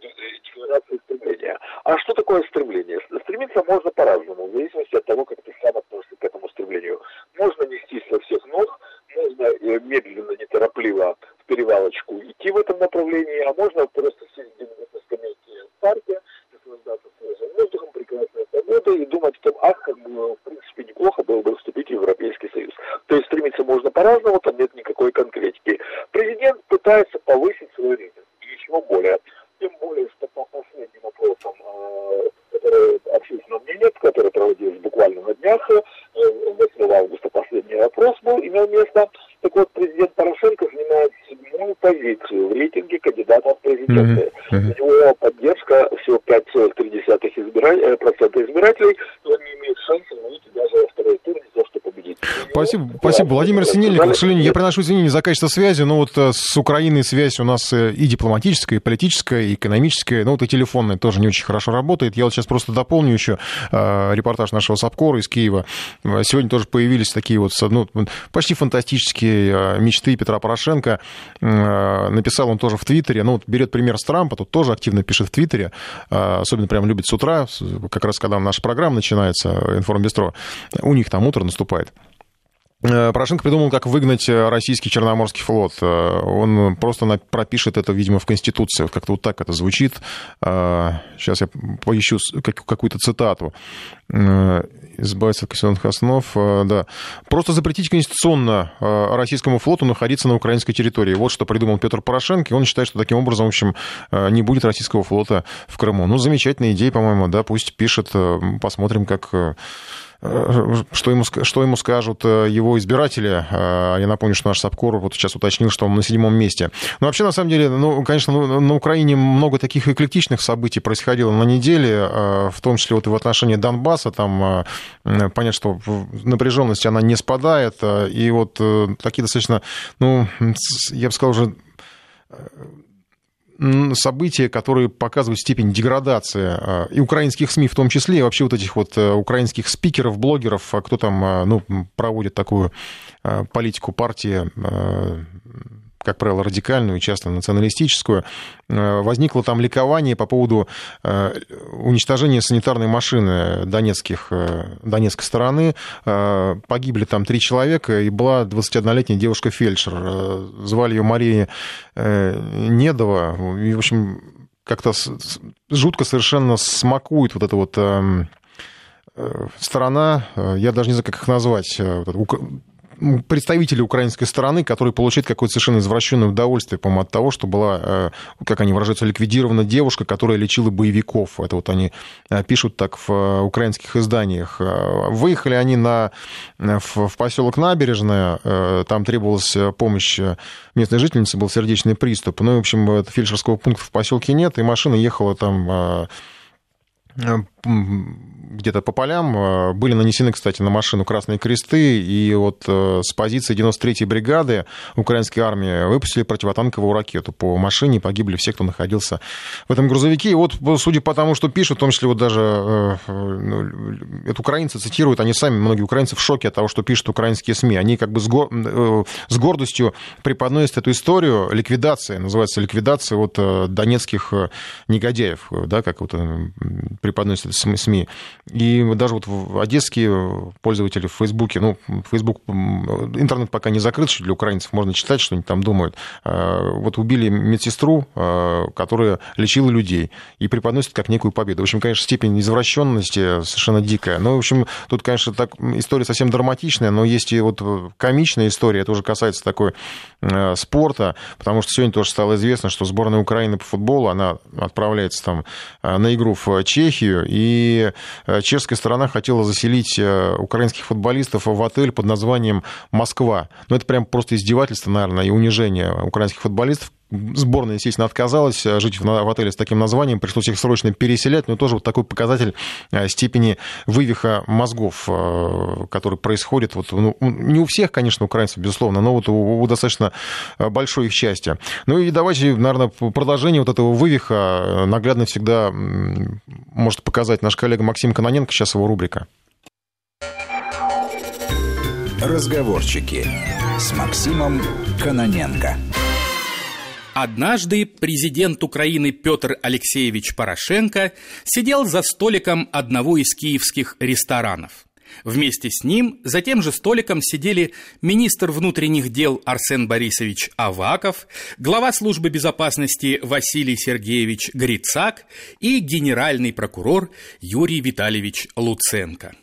декларацией стремления. А что такое стремление? Стремиться можно по-разному, в зависимости от того, как ты сам относишься к этому стремлению. Можно нестись со всех ног, можно медленно, неторопливо перевалочку идти в этом направлении, а можно просто сесть где-нибудь на скамейке в парке, наслаждаться свежим воздухом, прекрасной погодой и думать о том, ах, как бы, в принципе, неплохо было бы вступить в Европейский Союз. То есть стремиться можно по-разному, там нет никакой конкретики. Президент пытается повысить свой рейтинг, и ничего более. Тем более, что по последним вопросам, э, которые общественного мнения, которые проводились буквально на днях, 8 августа последний опрос был, имел место, так вот, президент позицию в рейтинге кандидатов в президенты. Mm-hmm. У него поддержка всего 5,3% избира... Э, избирателей, и он не имеет шансов выйти даже во второй тур, не то что победить. Спасибо, спасибо. Владимир Синельников, к сожалению, я приношу извинения за качество связи, но вот э, с Украиной связь у нас э, и дипломатическая, и политическая, и экономическая, ну вот и телефонная тоже не очень хорошо работает. Я вот сейчас просто дополню еще э, репортаж нашего САПКОРа из Киева. Сегодня тоже появились такие вот ну, почти фантастические мечты Петра Порошенко. Написал он тоже в Твиттере, ну вот берет пример с Трампа, тут тоже активно пишет в Твиттере, особенно прям любит с утра, как раз когда наша программа начинается, информбестро, у них там утро наступает. Э, Порошенко придумал, как выгнать э, российский Черноморский флот. Э, он просто пропишет это, видимо, в Конституции. Как-то вот так это звучит. Сейчас я поищу какую-то цитату. Избавиться от конституционных основ. Да. Просто запретить конституционно российскому флоту находиться на украинской территории. Вот что придумал Петр Порошенко. И он считает, что таким образом, в общем, не будет российского флота в Крыму. Ну, замечательная идея, по-моему, да. Пусть пишет. Посмотрим, как что ему, что ему скажут э, его избиратели? Э, я напомню, что наш САПКОР вот сейчас уточнил, что он на седьмом месте. Но вообще, на самом деле, ну, конечно, ну, на Украине много таких эклектичных событий происходило на неделе, э, в том числе вот и в отношении Донбасса. Там понятно, что напряженность, она не спадает. И вот такие достаточно, ну, я бы сказал, уже события, которые показывают степень деградации а, и украинских СМИ в том числе, и вообще вот этих вот э, украинских спикеров, блогеров, а кто там а, ну, проводит такую политику партии как правило, радикальную, часто националистическую, э, возникло там ликование по поводу э, уничтожения санитарной машины донецких, э, донецкой стороны. Погибли там три человека, и была 21-летняя девушка-фельдшер. Звали ее Мария Недова. И, в общем, как-то жутко совершенно смакует вот эта вот эм, сторона, я даже не знаю, как их назвать, представители украинской стороны, которые получают какое-то совершенно извращенное удовольствие, по-моему, от того, что была, э, как они выражаются, ликвидирована девушка, которая лечила боевиков. Это вот они э, пишут так в э, украинских изданиях. Выехали они на, в, в поселок Набережная, там требовалась помощь местной жительницы, был сердечный приступ. Ну, в общем, фельдшерского пункта в поселке нет, и машина ехала там где-то по полям. Э, были нанесены, кстати, на машину красные кресты, и вот э, с позиции 93-й бригады украинской армии выпустили противотанковую ракету по машине, погибли все, кто находился в этом грузовике. И вот, судя по тому, что пишут, в том числе вот даже э, это украинцы цитируют, они сами, многие украинцы в шоке от того, что пишут украинские СМИ. Они как бы с, гор... с гордостью преподносят эту историю ликвидации, называется ликвидация вот донецких негодяев, да, как вот преподносят СМИ. И даже вот одесские пользователи в Фейсбуке, ну, Фейсбук, интернет пока не закрыт, что для украинцев можно читать, что они там думают. А, вот убили медсестру, а, которая лечила людей, и преподносит как некую победу. В общем, конечно, степень извращенности совершенно дикая. Ну, в общем, тут, конечно, так, история совсем драматичная, но есть и вот комичная история, это уже касается такой э, спорта, потому что сегодня тоже стало известно, что сборная Украины по футболу, она отправляется там э, на игру в Чехию, и э, чешская сторона хотела заселить э, украинских футболистов в отель под названием «Москва». Ну, это прям просто издевательство, наверное, и унижение украинских футболистов, Сборная, естественно, отказалась э, жить в отеле с таким названием, пришлось их срочно переселять, но тоже вот такой показатель э, степени вывиха мозгов, э, который происходит, вот, ну, не у всех, конечно, украинцев, безусловно, но вот у, у достаточно большой их части. Ну и давайте, наверное, продолжение вот этого вывиха наглядно всегда может показать наш коллега Максим Каноненко, сейчас его рубрика. Разговорчики с Максимом Каноненко. Однажды президент Украины Петр Алексеевич Порошенко сидел за столиком одного из киевских ресторанов. Вместе с ним за тем же столиком сидели министр внутренних дел Арсен Борисович Аваков, глава службы безопасности Василий Сергеевич Грицак и генеральный прокурор Юрий Витальевич Луценко.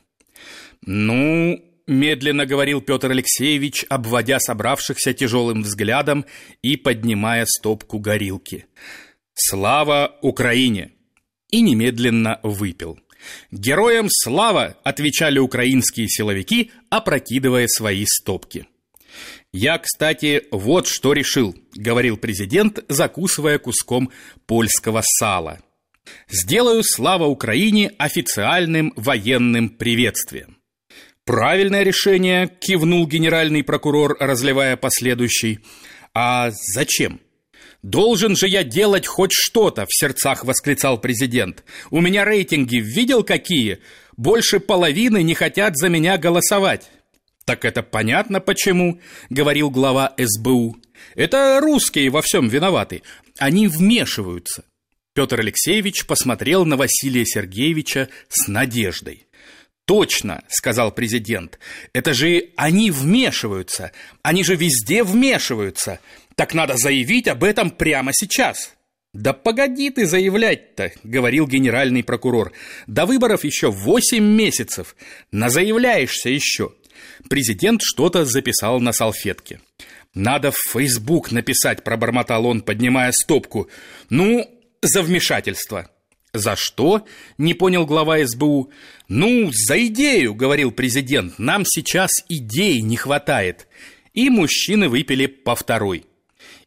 Ну, медленно говорил Петр Алексеевич, обводя собравшихся тяжелым взглядом и поднимая стопку горилки. «Слава Украине!» И немедленно выпил. «Героям слава!» – отвечали украинские силовики, опрокидывая свои стопки. «Я, кстати, вот что решил», – говорил президент, закусывая куском польского сала. «Сделаю слава Украине официальным военным приветствием. Правильное решение, кивнул генеральный прокурор, разливая последующий. А зачем? «Должен же я делать хоть что-то!» — в сердцах восклицал президент. «У меня рейтинги видел какие? Больше половины не хотят за меня голосовать». «Так это понятно почему», — говорил глава СБУ. «Это русские во всем виноваты. Они вмешиваются». Петр Алексеевич посмотрел на Василия Сергеевича с надеждой. «Точно», — сказал президент, — «это же они вмешиваются, они же везде вмешиваются. Так надо заявить об этом прямо сейчас». «Да погоди ты заявлять-то», — говорил генеральный прокурор. «До выборов еще восемь месяцев. Назаявляешься еще». Президент что-то записал на салфетке. «Надо в Фейсбук написать», — пробормотал он, поднимая стопку. «Ну, за вмешательство». «За что?» – не понял глава СБУ. «Ну, за идею», – говорил президент. «Нам сейчас идей не хватает». И мужчины выпили по второй.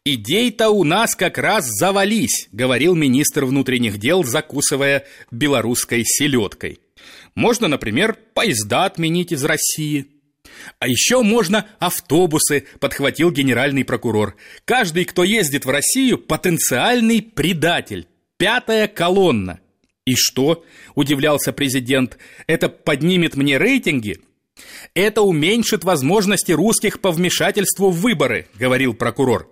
«Идей-то у нас как раз завались», – говорил министр внутренних дел, закусывая белорусской селедкой. «Можно, например, поезда отменить из России». «А еще можно автобусы», – подхватил генеральный прокурор. «Каждый, кто ездит в Россию, потенциальный предатель». Пятая колонна. И что? Удивлялся президент. Это поднимет мне рейтинги? Это уменьшит возможности русских по вмешательству в выборы, говорил прокурор.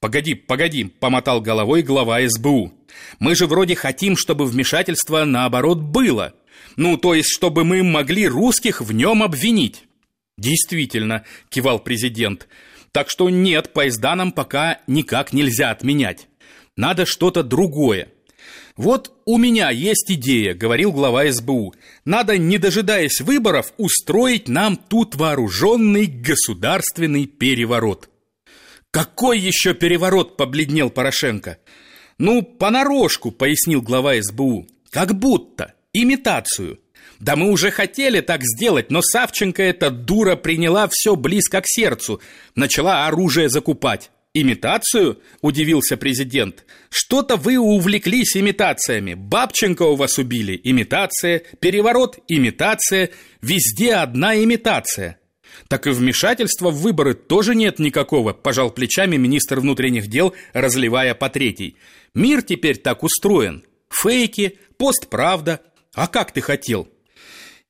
Погоди, погоди, помотал головой глава СБУ. Мы же вроде хотим, чтобы вмешательство наоборот было. Ну, то есть, чтобы мы могли русских в нем обвинить. Действительно, кивал президент. Так что нет, поезда нам пока никак нельзя отменять. Надо что-то другое. «Вот у меня есть идея», — говорил глава СБУ. «Надо, не дожидаясь выборов, устроить нам тут вооруженный государственный переворот». «Какой еще переворот?» — побледнел Порошенко. «Ну, понарошку», — пояснил глава СБУ. «Как будто. Имитацию. Да мы уже хотели так сделать, но Савченко эта дура приняла все близко к сердцу, начала оружие закупать. «Имитацию?» – удивился президент. «Что-то вы увлеклись имитациями. Бабченко у вас убили – имитация, переворот – имитация, везде одна имитация». «Так и вмешательства в выборы тоже нет никакого», – пожал плечами министр внутренних дел, разливая по третий. «Мир теперь так устроен. Фейки, постправда. А как ты хотел?»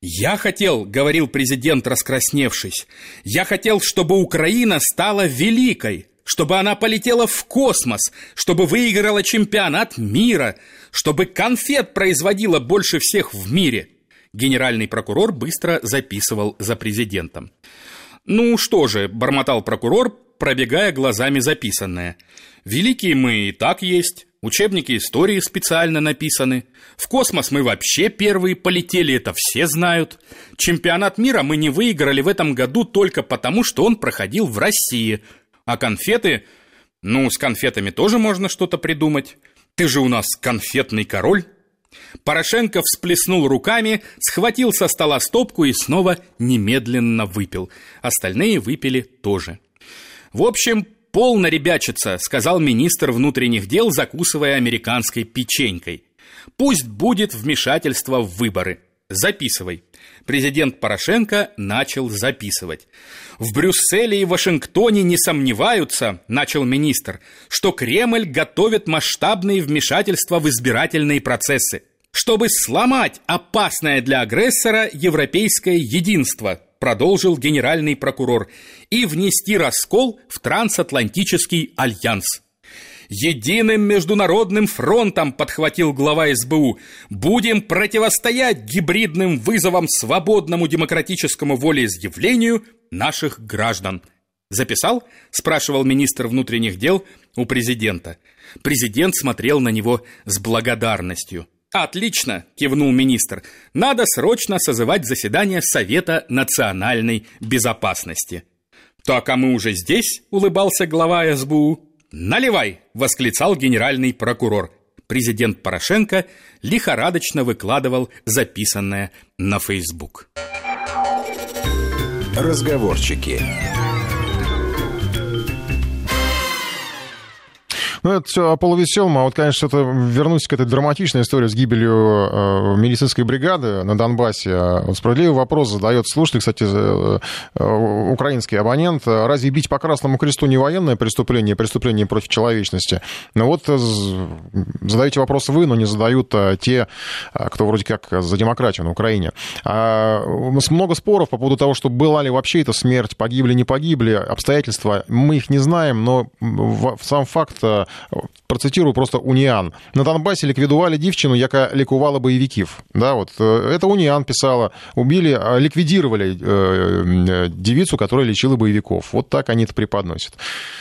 «Я хотел», — говорил президент, раскрасневшись, «я хотел, чтобы Украина стала великой, чтобы она полетела в космос, чтобы выиграла чемпионат мира, чтобы конфет производила больше всех в мире. Генеральный прокурор быстро записывал за президентом. «Ну что же», — бормотал прокурор, пробегая глазами записанное. «Великие мы и так есть, учебники истории специально написаны. В космос мы вообще первые полетели, это все знают. Чемпионат мира мы не выиграли в этом году только потому, что он проходил в России». А конфеты... Ну, с конфетами тоже можно что-то придумать. Ты же у нас конфетный король. Порошенко всплеснул руками, схватил со стола стопку и снова немедленно выпил. Остальные выпили тоже. В общем, полно ребячица, сказал министр внутренних дел, закусывая американской печенькой. Пусть будет вмешательство в выборы. Записывай. Президент Порошенко начал записывать. В Брюсселе и Вашингтоне не сомневаются, начал министр, что Кремль готовит масштабные вмешательства в избирательные процессы, чтобы сломать опасное для агрессора европейское единство, продолжил генеральный прокурор, и внести раскол в трансатлантический альянс. Единым международным фронтом, подхватил глава СБУ, будем противостоять гибридным вызовам свободному демократическому волеизъявлению наших граждан. Записал? спрашивал министр внутренних дел у президента. Президент смотрел на него с благодарностью. «Отлично!» – кивнул министр. «Надо срочно созывать заседание Совета национальной безопасности». «Так, а мы уже здесь?» – улыбался глава СБУ. «Наливай!» – восклицал генеральный прокурор. Президент Порошенко лихорадочно выкладывал записанное на Фейсбук. Разговорчики. Ну, это все о полувеселом, а вот, конечно, это вернусь к этой драматичной истории с гибелью э, медицинской бригады на Донбассе. Справедливый вопрос задает слушатель, кстати, э, э, украинский абонент. Разве бить по Красному Кресту не военное преступление, преступление против человечности? Ну вот задаете вопрос вы, но не задают те, кто вроде как за демократию на Украине. А, много споров по поводу того, что была ли вообще эта смерть, погибли, не погибли, обстоятельства, мы их не знаем, но сам факт, э, процитирую просто Униан. На Донбассе ликвидували девчину, яка ликувала боевиков. Да, вот э, это Униан писала. Убили, а, ликвидировали э, девицу, которая лечила боевиков. Вот так они это преподносят.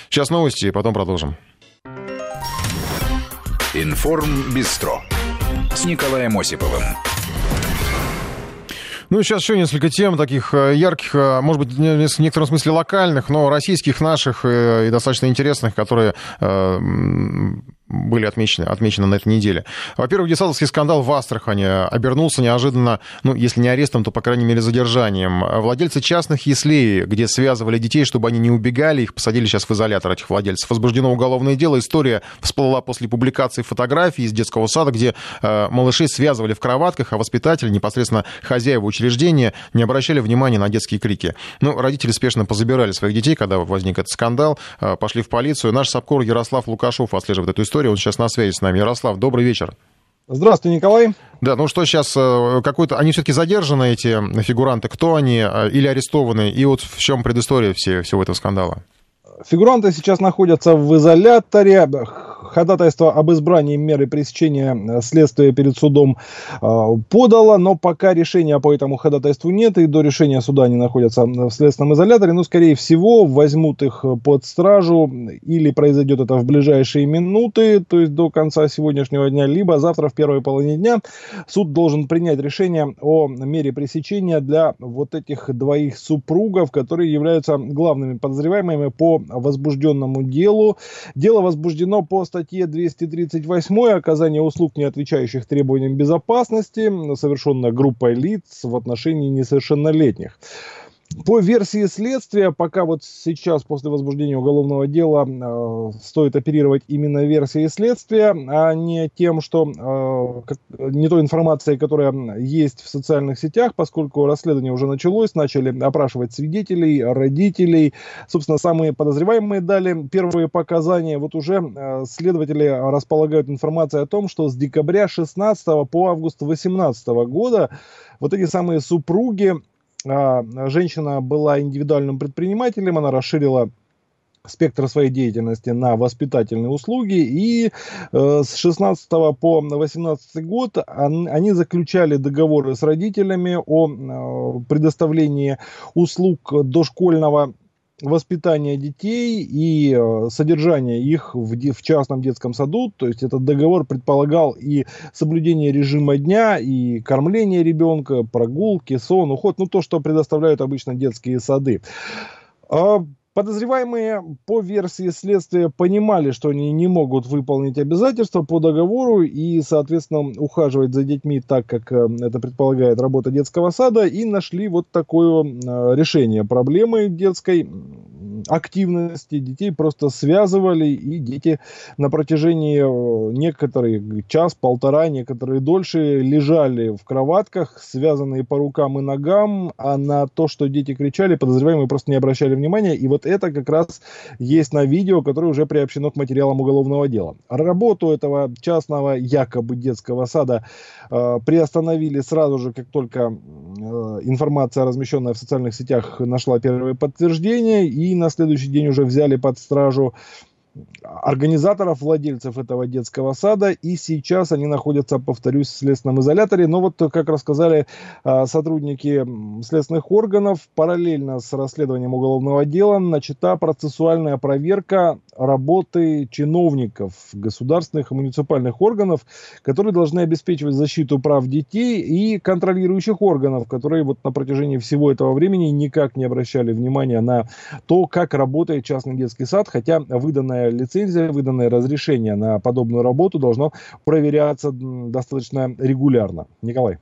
Сейчас новости, потом продолжим. Информ Бистро с Николаем Осиповым. Ну, сейчас еще несколько тем таких э, ярких, э, может быть, в некотором смысле локальных, но российских наших э, и достаточно интересных, которые были отмечены, отмечены на этой неделе. Во-первых, десантовский скандал в Астрахане обернулся неожиданно, ну, если не арестом, то, по крайней мере, задержанием. Владельцы частных яслей, где связывали детей, чтобы они не убегали, их посадили сейчас в изолятор, этих владельцев. Возбуждено уголовное дело. История всплыла после публикации фотографий из детского сада, где э, малышей связывали в кроватках, а воспитатели, непосредственно хозяева учреждения, не обращали внимания на детские крики. Ну, родители спешно позабирали своих детей, когда возник этот скандал, э, пошли в полицию. Наш САПКОР Ярослав Лукашов отслеживает эту историю истории. Он сейчас на связи с нами. Ярослав, добрый вечер. Здравствуйте, Николай. Да, ну что сейчас, э, какой-то, они все-таки задержаны, эти фигуранты, кто они, э, или арестованы, и вот в чем предыстория все, всего этого скандала? Фигуранты сейчас находятся в изоляторе ходатайство об избрании меры пресечения э, следствия перед судом э, подало, но пока решения по этому ходатайству нет, и до решения суда они находятся в следственном изоляторе, но, скорее всего, возьмут их под стражу, или произойдет это в ближайшие минуты, то есть до конца сегодняшнего дня, либо завтра в первой половине дня суд должен принять решение о мере пресечения для вот этих двоих супругов, которые являются главными подозреваемыми по возбужденному делу. Дело возбуждено по статье 238 оказание услуг, не отвечающих требованиям безопасности, совершенная группой лиц в отношении несовершеннолетних. По версии следствия, пока вот сейчас после возбуждения уголовного дела э, стоит оперировать именно версией следствия, а не тем, что э, не той информацией, которая есть в социальных сетях, поскольку расследование уже началось, начали опрашивать свидетелей, родителей, собственно, самые подозреваемые дали первые показания. Вот уже э, следователи располагают информацией о том, что с декабря 16 по август 18 года вот эти самые супруги женщина была индивидуальным предпринимателем, она расширила спектр своей деятельности на воспитательные услуги. И э, с 16 по 18 год он, они заключали договоры с родителями о э, предоставлении услуг дошкольного воспитания детей и э, содержания их в, в частном детском саду. То есть этот договор предполагал и соблюдение режима дня, и кормление ребенка, прогулки, сон, уход, ну то, что предоставляют обычно детские сады. А Подозреваемые по версии следствия понимали, что они не могут выполнить обязательства по договору и, соответственно, ухаживать за детьми так, как э, это предполагает работа детского сада, и нашли вот такое э, решение проблемы детской активности. Детей просто связывали, и дети на протяжении э, некоторые час-полтора, некоторые дольше лежали в кроватках, связанные по рукам и ногам, а на то, что дети кричали, подозреваемые просто не обращали внимания, и вот вот это как раз есть на видео, которое уже приобщено к материалам уголовного дела. Работу этого частного якобы детского сада э, приостановили сразу же, как только э, информация, размещенная в социальных сетях, нашла первое подтверждение, и на следующий день уже взяли под стражу организаторов, владельцев этого детского сада, и сейчас они находятся, повторюсь, в следственном изоляторе. Но вот, как рассказали а, сотрудники следственных органов, параллельно с расследованием уголовного дела начата процессуальная проверка работы чиновников государственных и муниципальных органов, которые должны обеспечивать защиту прав детей и контролирующих органов, которые вот на протяжении всего этого времени никак не обращали внимания на то, как работает частный детский сад, хотя выданная лицензия, выданное разрешение на подобную работу должно проверяться достаточно регулярно. Николай.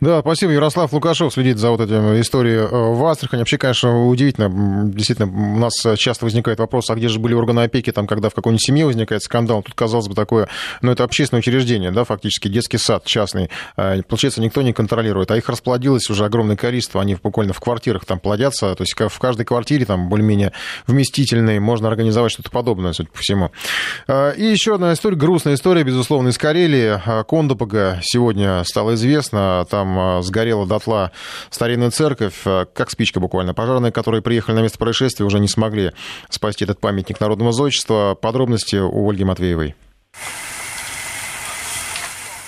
Да, спасибо. Ярослав Лукашов следит за вот этой историей э, в Астрахани. Вообще, конечно, удивительно. Действительно, у нас часто возникает вопрос, а где же были органы опеки, там, когда в какой-нибудь семье возникает скандал. Тут, казалось бы, такое, ну, это общественное учреждение, да, фактически, детский сад частный. Э, получается, никто не контролирует. А их расплодилось уже огромное количество. Они буквально в квартирах там плодятся. То есть в каждой квартире там более-менее вместительные. Можно организовать что-то подобное, судя по всему. Э, и еще одна история, грустная история, безусловно, из Карелии. Кондопога сегодня стало известно там а, сгорела дотла старинная церковь, а, как спичка буквально. Пожарные, которые приехали на место происшествия, уже не смогли спасти этот памятник народного зодчества. Подробности у Ольги Матвеевой.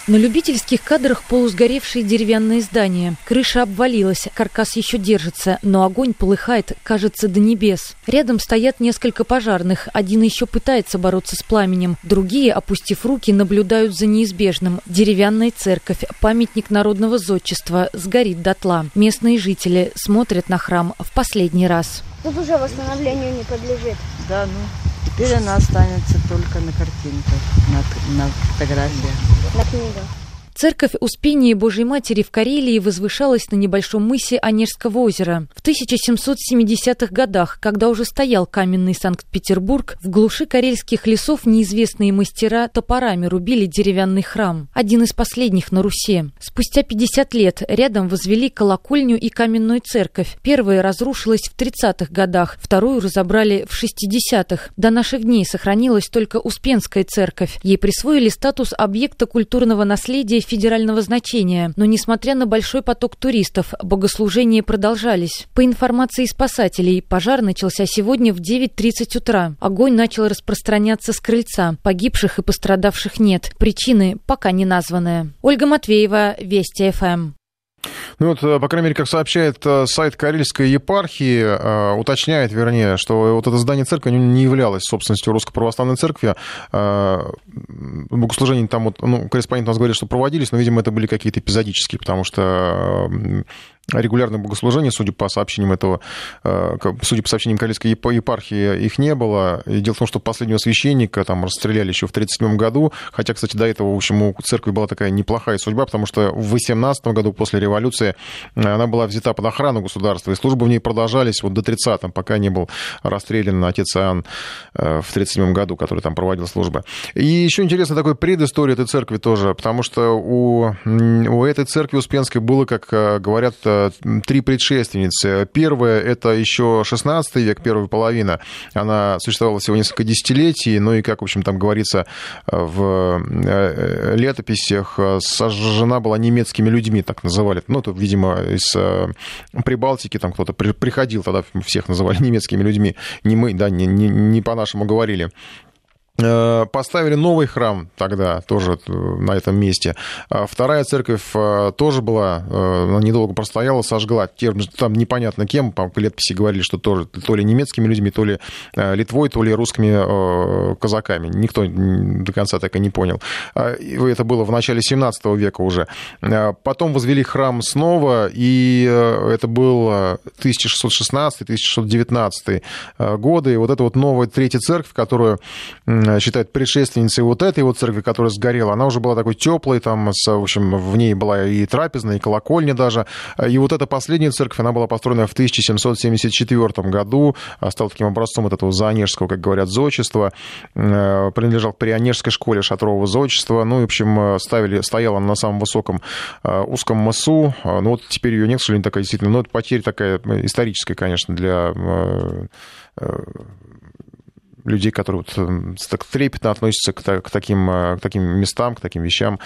На любительских кадрах полусгоревшие деревянные здания. Крыша обвалилась, каркас еще держится, но огонь полыхает, кажется, до небес. Рядом стоят несколько пожарных. Один еще пытается бороться с пламенем. Другие, опустив руки, наблюдают за неизбежным. Деревянная церковь, памятник народного зодчества, сгорит дотла. Местные жители смотрят на храм в последний раз. Тут уже восстановлению не подлежит. Да, ну, Теперь она останется только на картинках, на, на фотографиях. На книгах. Церковь Успения Божьей Матери в Карелии возвышалась на небольшом мысе Онежского озера. В 1770-х годах, когда уже стоял каменный Санкт-Петербург, в глуши карельских лесов неизвестные мастера топорами рубили деревянный храм, один из последних на Руси. Спустя 50 лет рядом возвели колокольню и каменную церковь. Первая разрушилась в 30-х годах, вторую разобрали в 60-х. До наших дней сохранилась только Успенская церковь. Ей присвоили статус объекта культурного наследия федерального значения, но несмотря на большой поток туристов, богослужения продолжались. По информации спасателей, пожар начался сегодня в 9.30 утра. Огонь начал распространяться с крыльца. Погибших и пострадавших нет. Причины пока не названы. Ольга Матвеева, Вести ФМ. Ну вот, э, по крайней мере, как сообщает э, сайт Карельской епархии, э, уточняет, вернее, что вот это здание церкви не являлось собственностью Русской Православной Церкви. Богослужения там, вот, ну, корреспондент у нас говорит, что проводились, но, видимо, это были какие-то эпизодические, потому что регулярных богослужений, судя по сообщениям этого, э, судя по сообщениям Калийской епархии, их не было. И дело в том, что последнего священника там расстреляли еще в 1937 году, хотя, кстати, до этого, в общем, у церкви была такая неплохая судьба, потому что в 18 году, после революции, э, она была взята под охрану государства, и службы в ней продолжались вот до 30-м, пока не был расстрелян отец Иоанн э, в 1937 году, который там проводил службы. И еще интересно такой предыстория этой церкви тоже, потому что у, у этой церкви Успенской было, как говорят три предшественницы. Первая – это еще 16 век, первая половина. Она существовала всего несколько десятилетий, ну и, как, в общем, там говорится в э, летописях, сожжена была немецкими людьми, так называли. Ну, это, видимо, из э, Прибалтики там кто-то приходил, тогда всех называли немецкими людьми. Не мы, да, не, не, не по-нашему говорили. Э, поставили новый храм тогда тоже э, на этом месте. А вторая церковь э, тоже была, она недолго простояла, сожгла. Там непонятно кем, по летописи говорили, что тоже то ли немецкими людьми, то ли Литвой, то ли русскими казаками. Никто до конца так и не понял. А, это было в начале 17 века уже. Потом возвели храм снова, и это был 1616-1619 годы. И вот эта вот новая третья церковь, которую считают предшественницей вот этой вот церкви, которая сгорела. Она уже была такой теплой, там, с, в общем, в ней была и трапезная, и колокольня даже. И вот эта последняя церковь, она была построена в 1774 году, стала таким образцом вот этого заонежского, как говорят, зодчества, э, принадлежал к Прионежской школе шатрового зодчества. Ну, и, в общем, ставили, стояла на самом высоком э, узком мысу. Ну, вот теперь ее нет, к сожалению, такая действительно, но это потеря такая историческая, конечно, для э, людей, которые вот эм, так трепетно относятся к, к, таким, э, к таким местам, к таким вещам.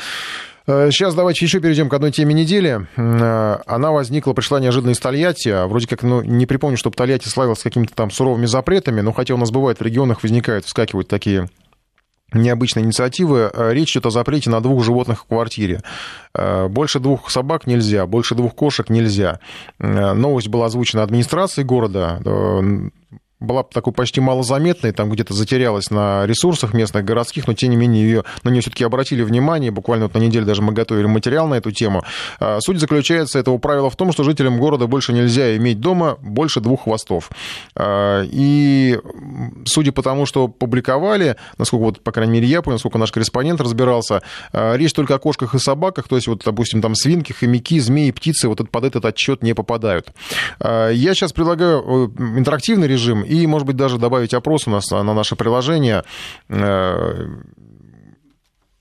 Э, сейчас давайте еще перейдем к одной теме недели. Э, она возникла, пришла неожиданно из Тольятти. А вроде как, ну, не припомню, чтобы Тольятти славилась какими-то там суровыми запретами, но хотя у нас бывает в регионах возникают, вскакивают такие необычные инициативы. Речь идет о запрете на двух животных в квартире. Больше двух собак нельзя, больше двух кошек нельзя. Новость была озвучена администрацией города была такой почти малозаметной, там где-то затерялась на ресурсах местных, городских, но тем не менее ее, на нее все-таки обратили внимание. Буквально вот на неделю даже мы готовили материал на эту тему. А, суть заключается этого правила в том, что жителям города больше нельзя иметь дома больше двух хвостов. А, и судя по тому, что публиковали, насколько вот, по крайней мере, я понял, насколько наш корреспондент разбирался, а, речь только о кошках и собаках, то есть вот, допустим, там свинки, хомяки, змеи, птицы вот под этот отчет не попадают. Я сейчас предлагаю э, интерактивный режим и, может быть, даже добавить опрос у нас на наше приложение. Э,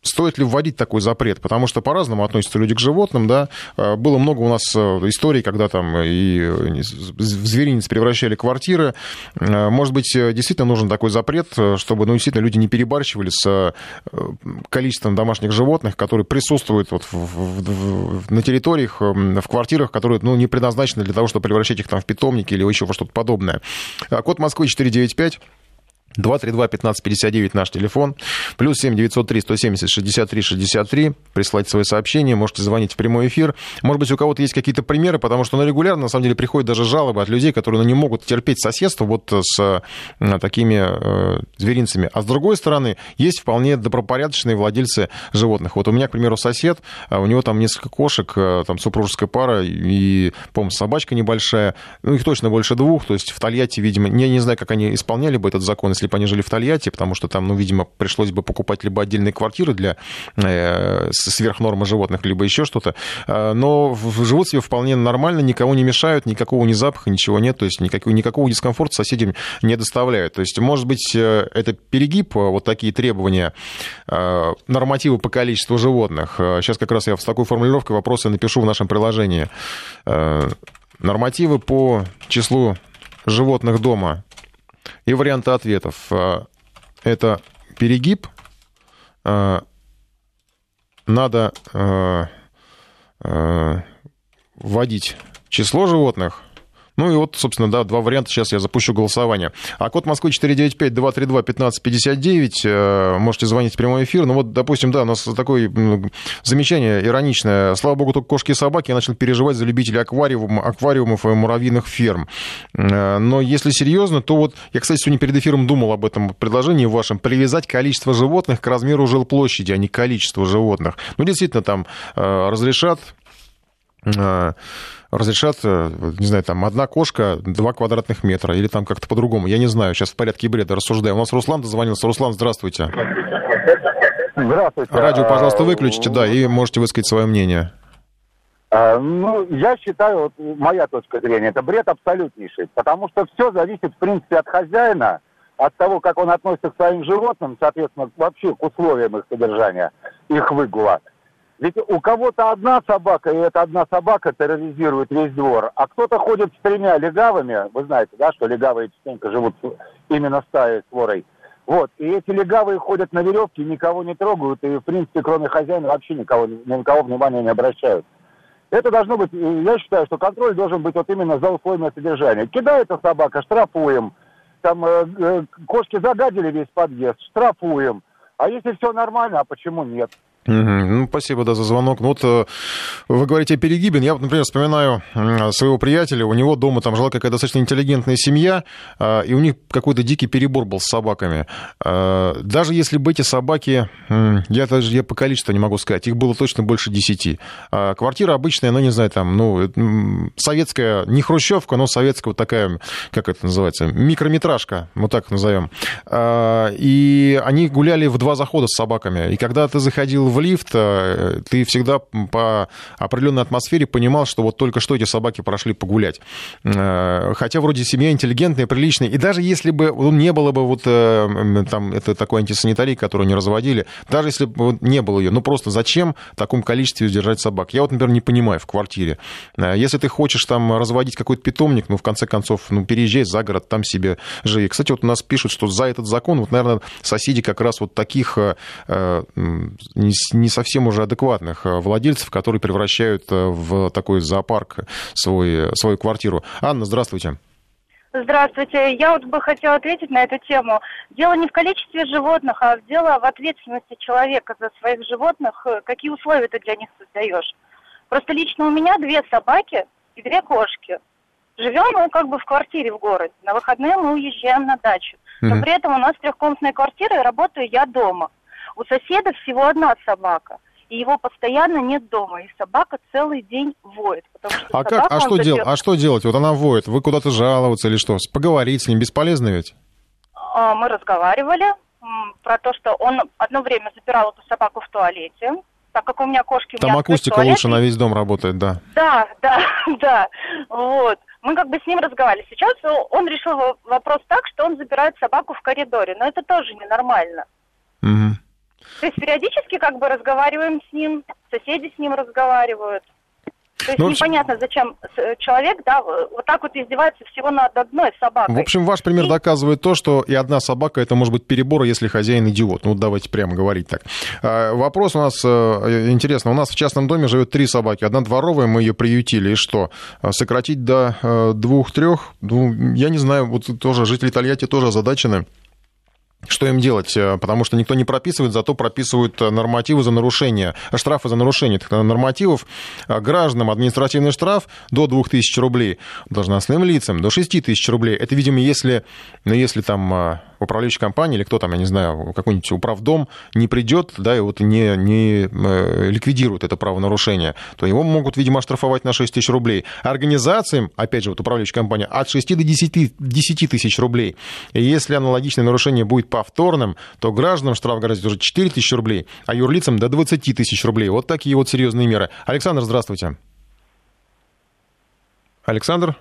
стоит ли вводить такой запрет? Потому что по-разному относятся люди к животным, да. А, было много у нас э, историй, когда там и в зверинец превращали квартиры. Может быть, э, действительно нужен такой запрет, э, чтобы, ну, действительно, люди не перебарщивали с количеством домашних животных, которые присутствуют вот в, в, в, на территориях, в квартирах, которые, ну, не предназначены для того, чтобы превращать их там в питомники или еще во что-то подобное. А, код Москвы 495 232-1559 наш телефон. Плюс 7 903 170 63 63. Присылайте свои сообщения, можете звонить в прямой эфир. Может быть, у кого-то есть какие-то примеры, потому что на ну, регулярно, на самом деле, приходят даже жалобы от людей, которые ну, не могут терпеть соседство вот с э, такими э, зверинцами. А с другой стороны, есть вполне добропорядочные владельцы животных. Вот у меня, к примеру, сосед, а у него там несколько кошек, э, там супружеская пара и, по-моему, собачка небольшая. Ну, их точно больше двух. То есть в Тольятти, видимо, я не знаю, как они исполняли бы этот закон, если бы они жили в Тольятти, потому что там, ну, видимо, пришлось бы покупать либо отдельные квартиры для э, сверхнормы животных, либо еще что-то. А, но живут себе вполне нормально, никого не мешают, никакого ни запаха, ничего нет, то есть никакого, никакого дискомфорта соседям не доставляют. То есть, может быть, э, это перегиб, э, вот такие требования, э, нормативы по количеству животных. Сейчас как раз я с такой формулировкой вопросы напишу в нашем приложении. Нормативы по числу животных дома и варианты ответов. А, это перегиб, а, надо а, вводить число животных, ну и вот, собственно, да, два варианта. Сейчас я запущу голосование. А код Москвы 495-232-1559. Э, можете звонить в прямой эфир. Ну вот, допустим, да, у нас такое замечание ироничное. Слава богу, только кошки и собаки. Я начал переживать за любителей аквариум, аквариумов и муравьиных ферм. Э, но если серьезно, то вот я, кстати, сегодня перед эфиром думал об этом предложении вашем. Привязать количество животных к размеру жилплощади, а не количество животных. Ну, действительно, там э, разрешат разрешат, э, не знаю, там, одна кошка, два квадратных метра, или там как-то по-другому. Я не знаю, сейчас в порядке бреда рассуждаю. У нас Руслан дозвонился. Руслан, здравствуйте. Здравствуйте. Радио, пожалуйста, выключите, да, и можете высказать свое мнение. А, ну, я считаю, вот моя точка зрения, это бред абсолютнейший, потому что все зависит, в принципе, от хозяина, от того, как он относится к своим животным, соответственно, вообще к условиям их содержания, их выгула. Ведь у кого-то одна собака, и эта одна собака терроризирует весь двор, а кто-то ходит с тремя легавыми, вы знаете, да, что легавые частенько живут именно стаей с ворой. Вот, и эти легавые ходят на веревке, никого не трогают, и, в принципе, кроме хозяина вообще никого, ни на кого внимания не обращают. Это должно быть, я считаю, что контроль должен быть вот именно за условия содержания. Кидается собака, штрафуем. Там э, э, кошки загадили весь подъезд, штрафуем. А если все нормально, а почему нет? Ну, спасибо, да, за звонок. Ну, вот э, вы говорите о перегибе. Я, например, вспоминаю своего приятеля. У него дома там жила какая-то достаточно интеллигентная семья, а, и у них какой-то дикий перебор был с собаками. А, даже если бы эти собаки, я даже я по количеству не могу сказать, их было точно больше десяти. Квартира обычная, ну, не знаю, там, ну, советская, не хрущевка, но советская вот такая, как это называется, микрометражка, вот так назовем. И они гуляли в два захода с собаками. И когда ты заходил в лифт, э, ты всегда по определенной атмосфере понимал, что вот только что эти собаки прошли погулять. Э, хотя вроде семья интеллигентная, приличная. И даже если бы не было бы вот э, там это такой антисанитарии, которую не разводили, даже если бы не было ее, ну просто зачем в таком количестве держать собак? Я вот, например, не понимаю в квартире. Если ты хочешь там разводить какой-то питомник, ну, в конце концов, ну, переезжай за город, там себе живи. Кстати, вот у нас пишут, что за этот закон, вот, наверное, соседи как раз вот таких не не совсем уже адекватных э, владельцев, которые превращают э, в такой зоопарк свой, свою квартиру. Анна, здравствуйте. Здравствуйте. Я вот бы хотела ответить на эту тему. Дело не в количестве животных, а дело в ответственности человека за своих животных. Какие условия ты для них создаешь? Просто лично у меня две собаки и две кошки. Живем мы как бы в квартире в городе. На выходные мы уезжаем на дачу. Но при этом у нас трехкомнатная квартира, и работаю я дома. У соседа всего одна собака. И его постоянно нет дома. И собака целый день воет. Потому что А как? А что, дел... а что делать? Вот она воет. Вы куда-то жаловаться или что? Поговорить с ним бесполезно ведь? А, Мы разговаривали про то, что он одно время запирал эту собаку в туалете, так как у меня кошки... Там меня акустика туалет, лучше на весь дом работает, да. Да, да, да. Вот. Мы как бы с ним разговаривали. Сейчас он решил во- вопрос так, что он запирает собаку в коридоре. Но это тоже ненормально. Мгм. То есть периодически как бы разговариваем с ним, соседи с ним разговаривают. То есть Ну, непонятно, зачем с- человек, да, вот так вот издевается всего над одной собакой. В общем, ваш пример доказывает то, что и одна собака это может быть перебор, если хозяин идиот. Ну, давайте прямо говорить так. А, Вопрос у нас э, интересно. У нас в частном доме живет три собаки. Одна дворовая, мы ее приютили. И что? А, Сократить до э, двух-трех? Ну, я не знаю. Вот тоже жители Тольятти тоже озадачены. Что им делать? Э, Потому что никто не прописывает, зато прописывают э, нормативы за нарушение, э, штрафы за нарушение нормативов. А Гражданам административный штраф до 2000 рублей, должностным лицам до 6000 рублей. Это, видимо, если, ну, если там э, управляющая компания или кто там, я не знаю, какой-нибудь управдом не придет, да, и вот не, не э, ликвидирует это правонарушение, то его могут, видимо, оштрафовать на 6 тысяч рублей. А Организациям, опять же, вот управляющая компания, от 6 до 10, 10 тысяч рублей. И если аналогичное нарушение будет повторным, то гражданам штраф грозит уже 4 тысячи рублей, а юрлицам до 20 тысяч рублей. Вот такие вот серьезные меры. Александр, здравствуйте. Александр?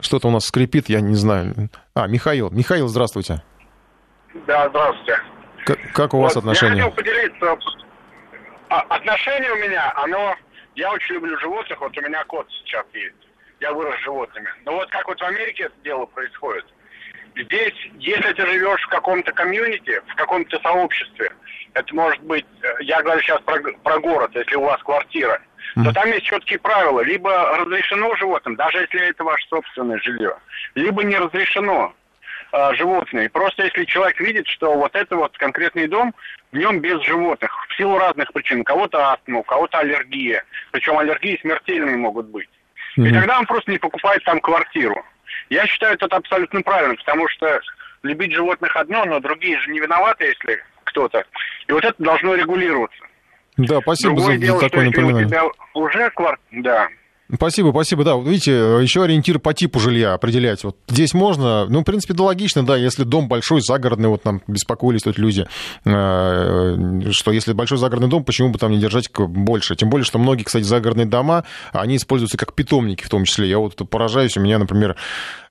Что-то у нас скрипит, я не знаю. А, Михаил. Михаил, здравствуйте. Да, здравствуйте. Как, как у вас Вот отношения? Я хотел поделиться. А, отношение у меня, оно... Я очень люблю животных, вот у меня кот сейчас есть. Я вырос с животными. Но вот как вот в Америке это дело происходит. Здесь, если ты живешь в каком-то комьюнити, в каком-то сообществе, это может быть, э, я говорю сейчас про, про город, если у вас квартира, то там есть четкие правила. Либо разрешено животным, даже если это ваше собственное жилье, либо не разрешено э, животные. Просто если человек видит, что вот это вот конкретный дом, в нем без животных, в силу разных причин. У кого-то астма, у кого-то аллергия. Причем аллергии смертельные могут быть. И тогда он просто не покупает там квартиру. Я считаю это абсолютно правильно, потому что любить животных одно, но другие же не виноваты, если кто-то. И вот это должно регулироваться. Да, спасибо Другое за, дело, за что такое если у напоминание. тебя уже квартира... Да. Спасибо, спасибо. Да, вот видите, еще ориентир по типу жилья определять. Вот здесь можно, ну, в принципе, да, логично, да, если дом большой, загородный, вот нам беспокоились тут люди, э, что если большой загородный дом, почему бы там не держать больше? Тем более, что многие, кстати, загородные дома, они используются как питомники в том числе. Я вот поражаюсь, у меня, например,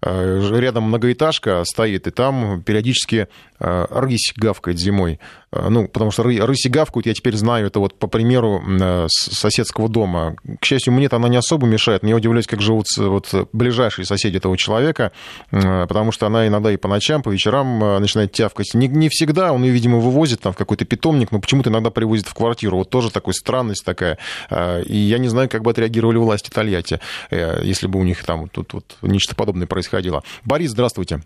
э, рядом многоэтажка стоит, и там периодически рысь гавкает зимой. Э, Ну, потому что ры- рыси гавкают, я теперь знаю это вот по примеру э, соседского дома. К счастью, мне-то она не особо мешает. Я удивляюсь, как живут вот ближайшие соседи этого человека, э, потому что она иногда и по ночам, по вечерам э, начинает тявкать. Не, не всегда он ее, видимо, вывозит там в какой-то питомник, но почему-то иногда привозит в квартиру. Вот тоже такая странность такая. Э, И я не знаю, как бы отреагировали власти Тольятти, э, если бы у них там тут вот нечто подобное происходило. Борис, здравствуйте.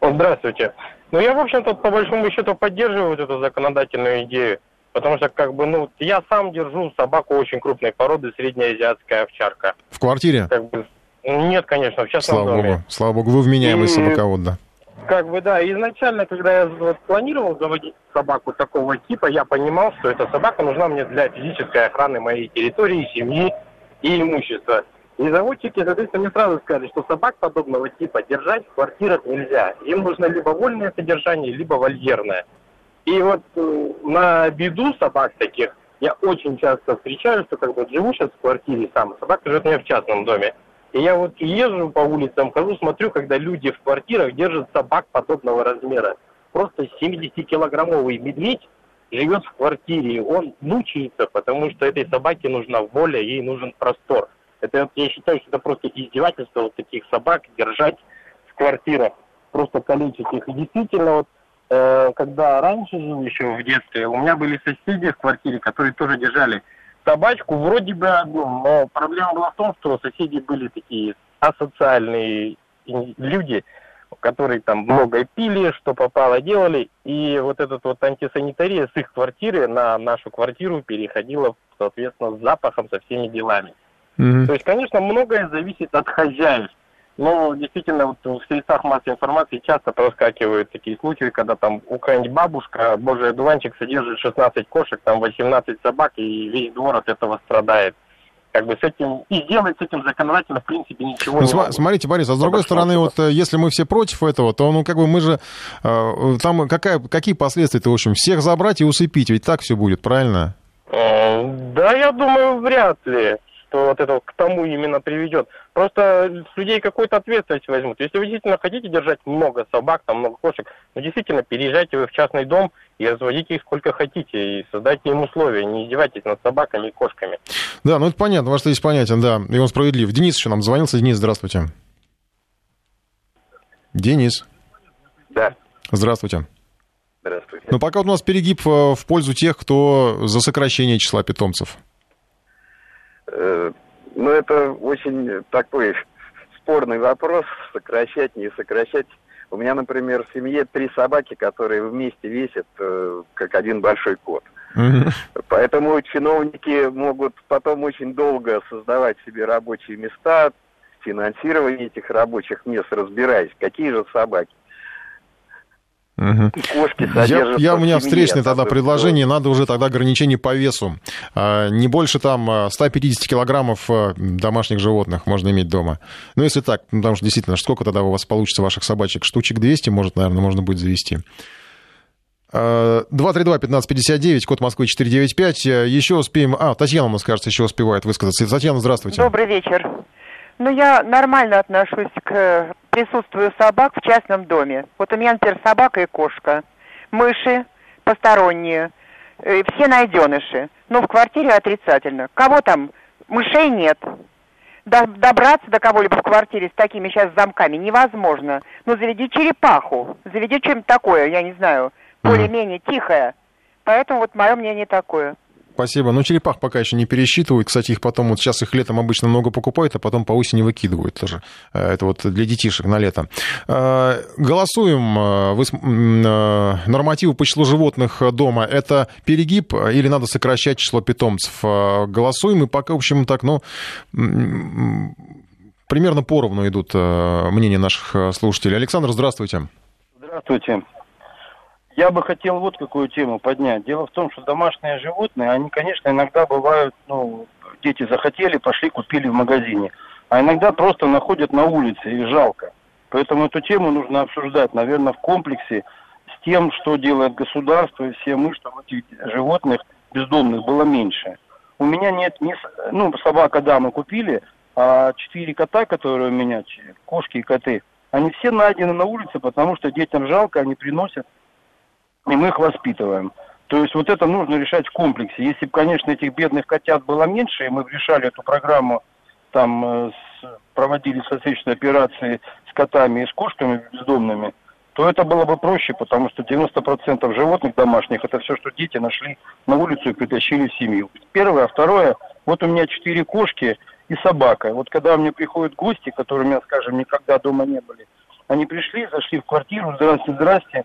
Здравствуйте. Ну, я, в общем-то, по большому счету поддерживаю вот эту законодательную идею. Потому что, как бы, ну, я сам держу собаку очень крупной породы, среднеазиатская овчарка. В квартире? Как бы, нет, конечно, в частном Слава доме. богу. Слава богу, вы вменяемый И- собаковод, да. Как бы, да, изначально, когда я вот планировал заводить собаку такого типа, я понимал, что эта собака нужна мне для физической охраны моей территории, семьи и имущества. И заводчики, соответственно, мне сразу сказали, что собак подобного типа держать в квартирах нельзя. Им нужно либо вольное содержание, либо вольерное. И вот э, на беду собак таких я очень часто встречаю, что как бы живу сейчас в квартире сам, собака живет у меня в частном доме. И я вот езжу по улицам, хожу, смотрю, когда люди в квартирах держат собак подобного размера. Просто 70-килограммовый медведь живет в квартире, он мучается, потому что этой собаке нужна воля, ей нужен простор. Это я считаю, что это просто издевательство вот таких собак держать в квартирах, просто калечить их. И действительно, вот э, когда раньше жил еще в детстве, у меня были соседи в квартире, которые тоже держали собачку, вроде бы одну, но проблема была в том, что соседи были такие асоциальные люди, которые там много пили, что попало делали, и вот этот вот антисанитария с их квартиры на нашу квартиру переходила, соответственно, с запахом, со всеми делами. Mm-hmm. То есть, конечно, многое зависит от хозяев. Но действительно, вот в средствах массовой информации часто проскакивают такие случаи, когда там у какая-нибудь бабушка, божий одуванчик, содержит 16 кошек, там 18 собак, и весь двор от этого страдает как бы с этим и сделать с этим законодательно в принципе ничего ну, не могут. Смотрите, Борис, а с другой стороны, вот э, если мы все против этого, то ну как бы мы же э, там какая, какие последствия-то, в общем, всех забрать и усыпить, ведь так все будет, правильно? Э, да, я думаю, вряд ли что вот это к тому именно приведет. Просто с людей какую-то ответственность возьмут. Если вы действительно хотите держать много собак, там много кошек, ну действительно переезжайте вы в частный дом и разводите их сколько хотите, и создайте им условия, не издевайтесь над собаками и кошками. Да, ну это понятно, ваш есть понятен, да, и он справедлив. Денис еще нам звонился. Денис, здравствуйте. Денис. Да. Здравствуйте. Здравствуйте. Ну, пока у нас перегиб э, в пользу тех, кто за сокращение числа питомцев. Э, ну, это очень такой спорный вопрос, сокращать, не сокращать. У меня, например, в семье три собаки, которые вместе весят, э, как один большой кот. Поэтому чиновники могут потом очень долго создавать себе рабочие места, финансирование этих рабочих мест, разбираясь, какие же собаки. Угу. Кошки я, я, у меня встречное тогда предложение, надо уже тогда ограничение по весу. А, не больше там 150 а, килограммов а, домашних животных можно иметь дома. Ну, если так, ну, потому что действительно, сколько тогда у вас получится ваших собачек? Штучек 200, может, наверное, можно будет завести. 232-1559, код Москвы 495. Еще успеем... А, Татьяна, у нас, кажется, еще успевает высказаться. Татьяна, здравствуйте. Добрый вечер. Ну, я нормально отношусь к присутствию собак в частном доме. Вот у меня, например, собака и кошка, мыши посторонние, э, все найденыши. Но в квартире отрицательно. Кого там? Мышей нет. Добраться до кого-либо в квартире с такими сейчас замками невозможно. Ну, заведи черепаху, заведи что-нибудь такое, я не знаю, более-менее тихое. Поэтому вот мое мнение такое. Спасибо. Ну, черепах пока еще не пересчитывают. Кстати, их потом, вот сейчас их летом обычно много покупают, а потом по осени выкидывают тоже. Э, это вот для детишек на лето. Э, голосуем. Э, вы, нормативы по числу животных дома. Это перегиб или надо сокращать число питомцев? Голосуем. И пока, в общем, так, ну, примерно поровну идут мнения наших слушателей. Александр, здравствуйте. Здравствуйте. Я бы хотел вот какую тему поднять. Дело в том, что домашние животные, они, конечно, иногда бывают, ну, дети захотели, пошли, купили в магазине. А иногда просто находят на улице, их жалко. Поэтому эту тему нужно обсуждать, наверное, в комплексе с тем, что делает государство и все мы, чтобы этих животных бездомных было меньше. У меня нет ни... Ну, собака, да, мы купили, а четыре кота, которые у меня, кошки и коты, они все найдены на улице, потому что детям жалко, они приносят и мы их воспитываем. То есть вот это нужно решать в комплексе. Если бы, конечно, этих бедных котят было меньше, и мы решали эту программу, там э, проводили соответствующие операции с котами и с кошками бездомными, то это было бы проще, потому что 90% животных домашних это все, что дети нашли на улицу и притащили в семью. Первое. А второе, вот у меня четыре кошки и собака. Вот когда меня приходят гости, которые у меня, скажем, никогда дома не были, они пришли, зашли в квартиру, здрасте, здрасте,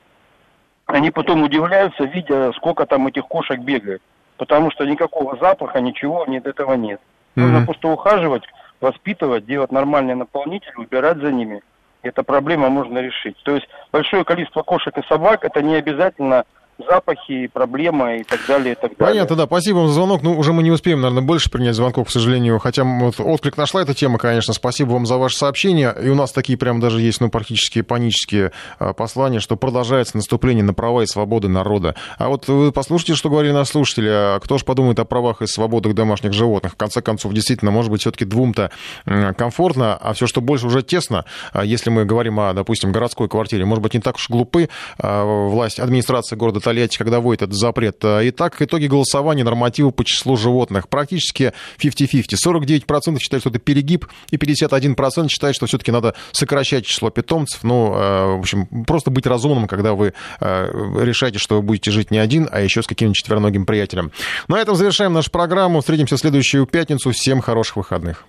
они потом удивляются, видя, сколько там этих кошек бегает. Потому что никакого запаха, ничего нет, этого нет. Нужно mm-hmm. просто ухаживать, воспитывать, делать нормальный наполнитель, убирать за ними. Эта проблема можно решить. То есть большое количество кошек и собак это не обязательно запахи, проблемы и так далее, и так далее. Понятно, да. Спасибо вам за звонок. Ну, уже мы не успеем, наверное, больше принять звонков, к сожалению. Хотя вот отклик нашла эта тема, конечно. Спасибо вам за ваше сообщение. И у нас такие прям даже есть, ну, практически панические а, послания, что продолжается наступление на права и свободы народа. А вот вы послушайте, что говорили наши слушатели. А кто же подумает о правах и свободах домашних животных? В конце концов, действительно, может быть, все-таки двум-то комфортно, а все, что больше, уже тесно. А если мы говорим о, допустим, городской квартире, может быть, не так уж глупы власть, администрация города Тольятти, когда вводит этот запрет. Итак, итоги голосования, нормативы по числу животных. Практически 50-50. 49% считают, что это перегиб, и 51% считают, что все-таки надо сокращать число питомцев. Ну, э, в общем, просто быть разумным, когда вы э, решаете, что вы будете жить не один, а еще с каким-нибудь четвероногим приятелем. На этом завершаем нашу программу. Встретимся в следующую пятницу. Всем хороших выходных.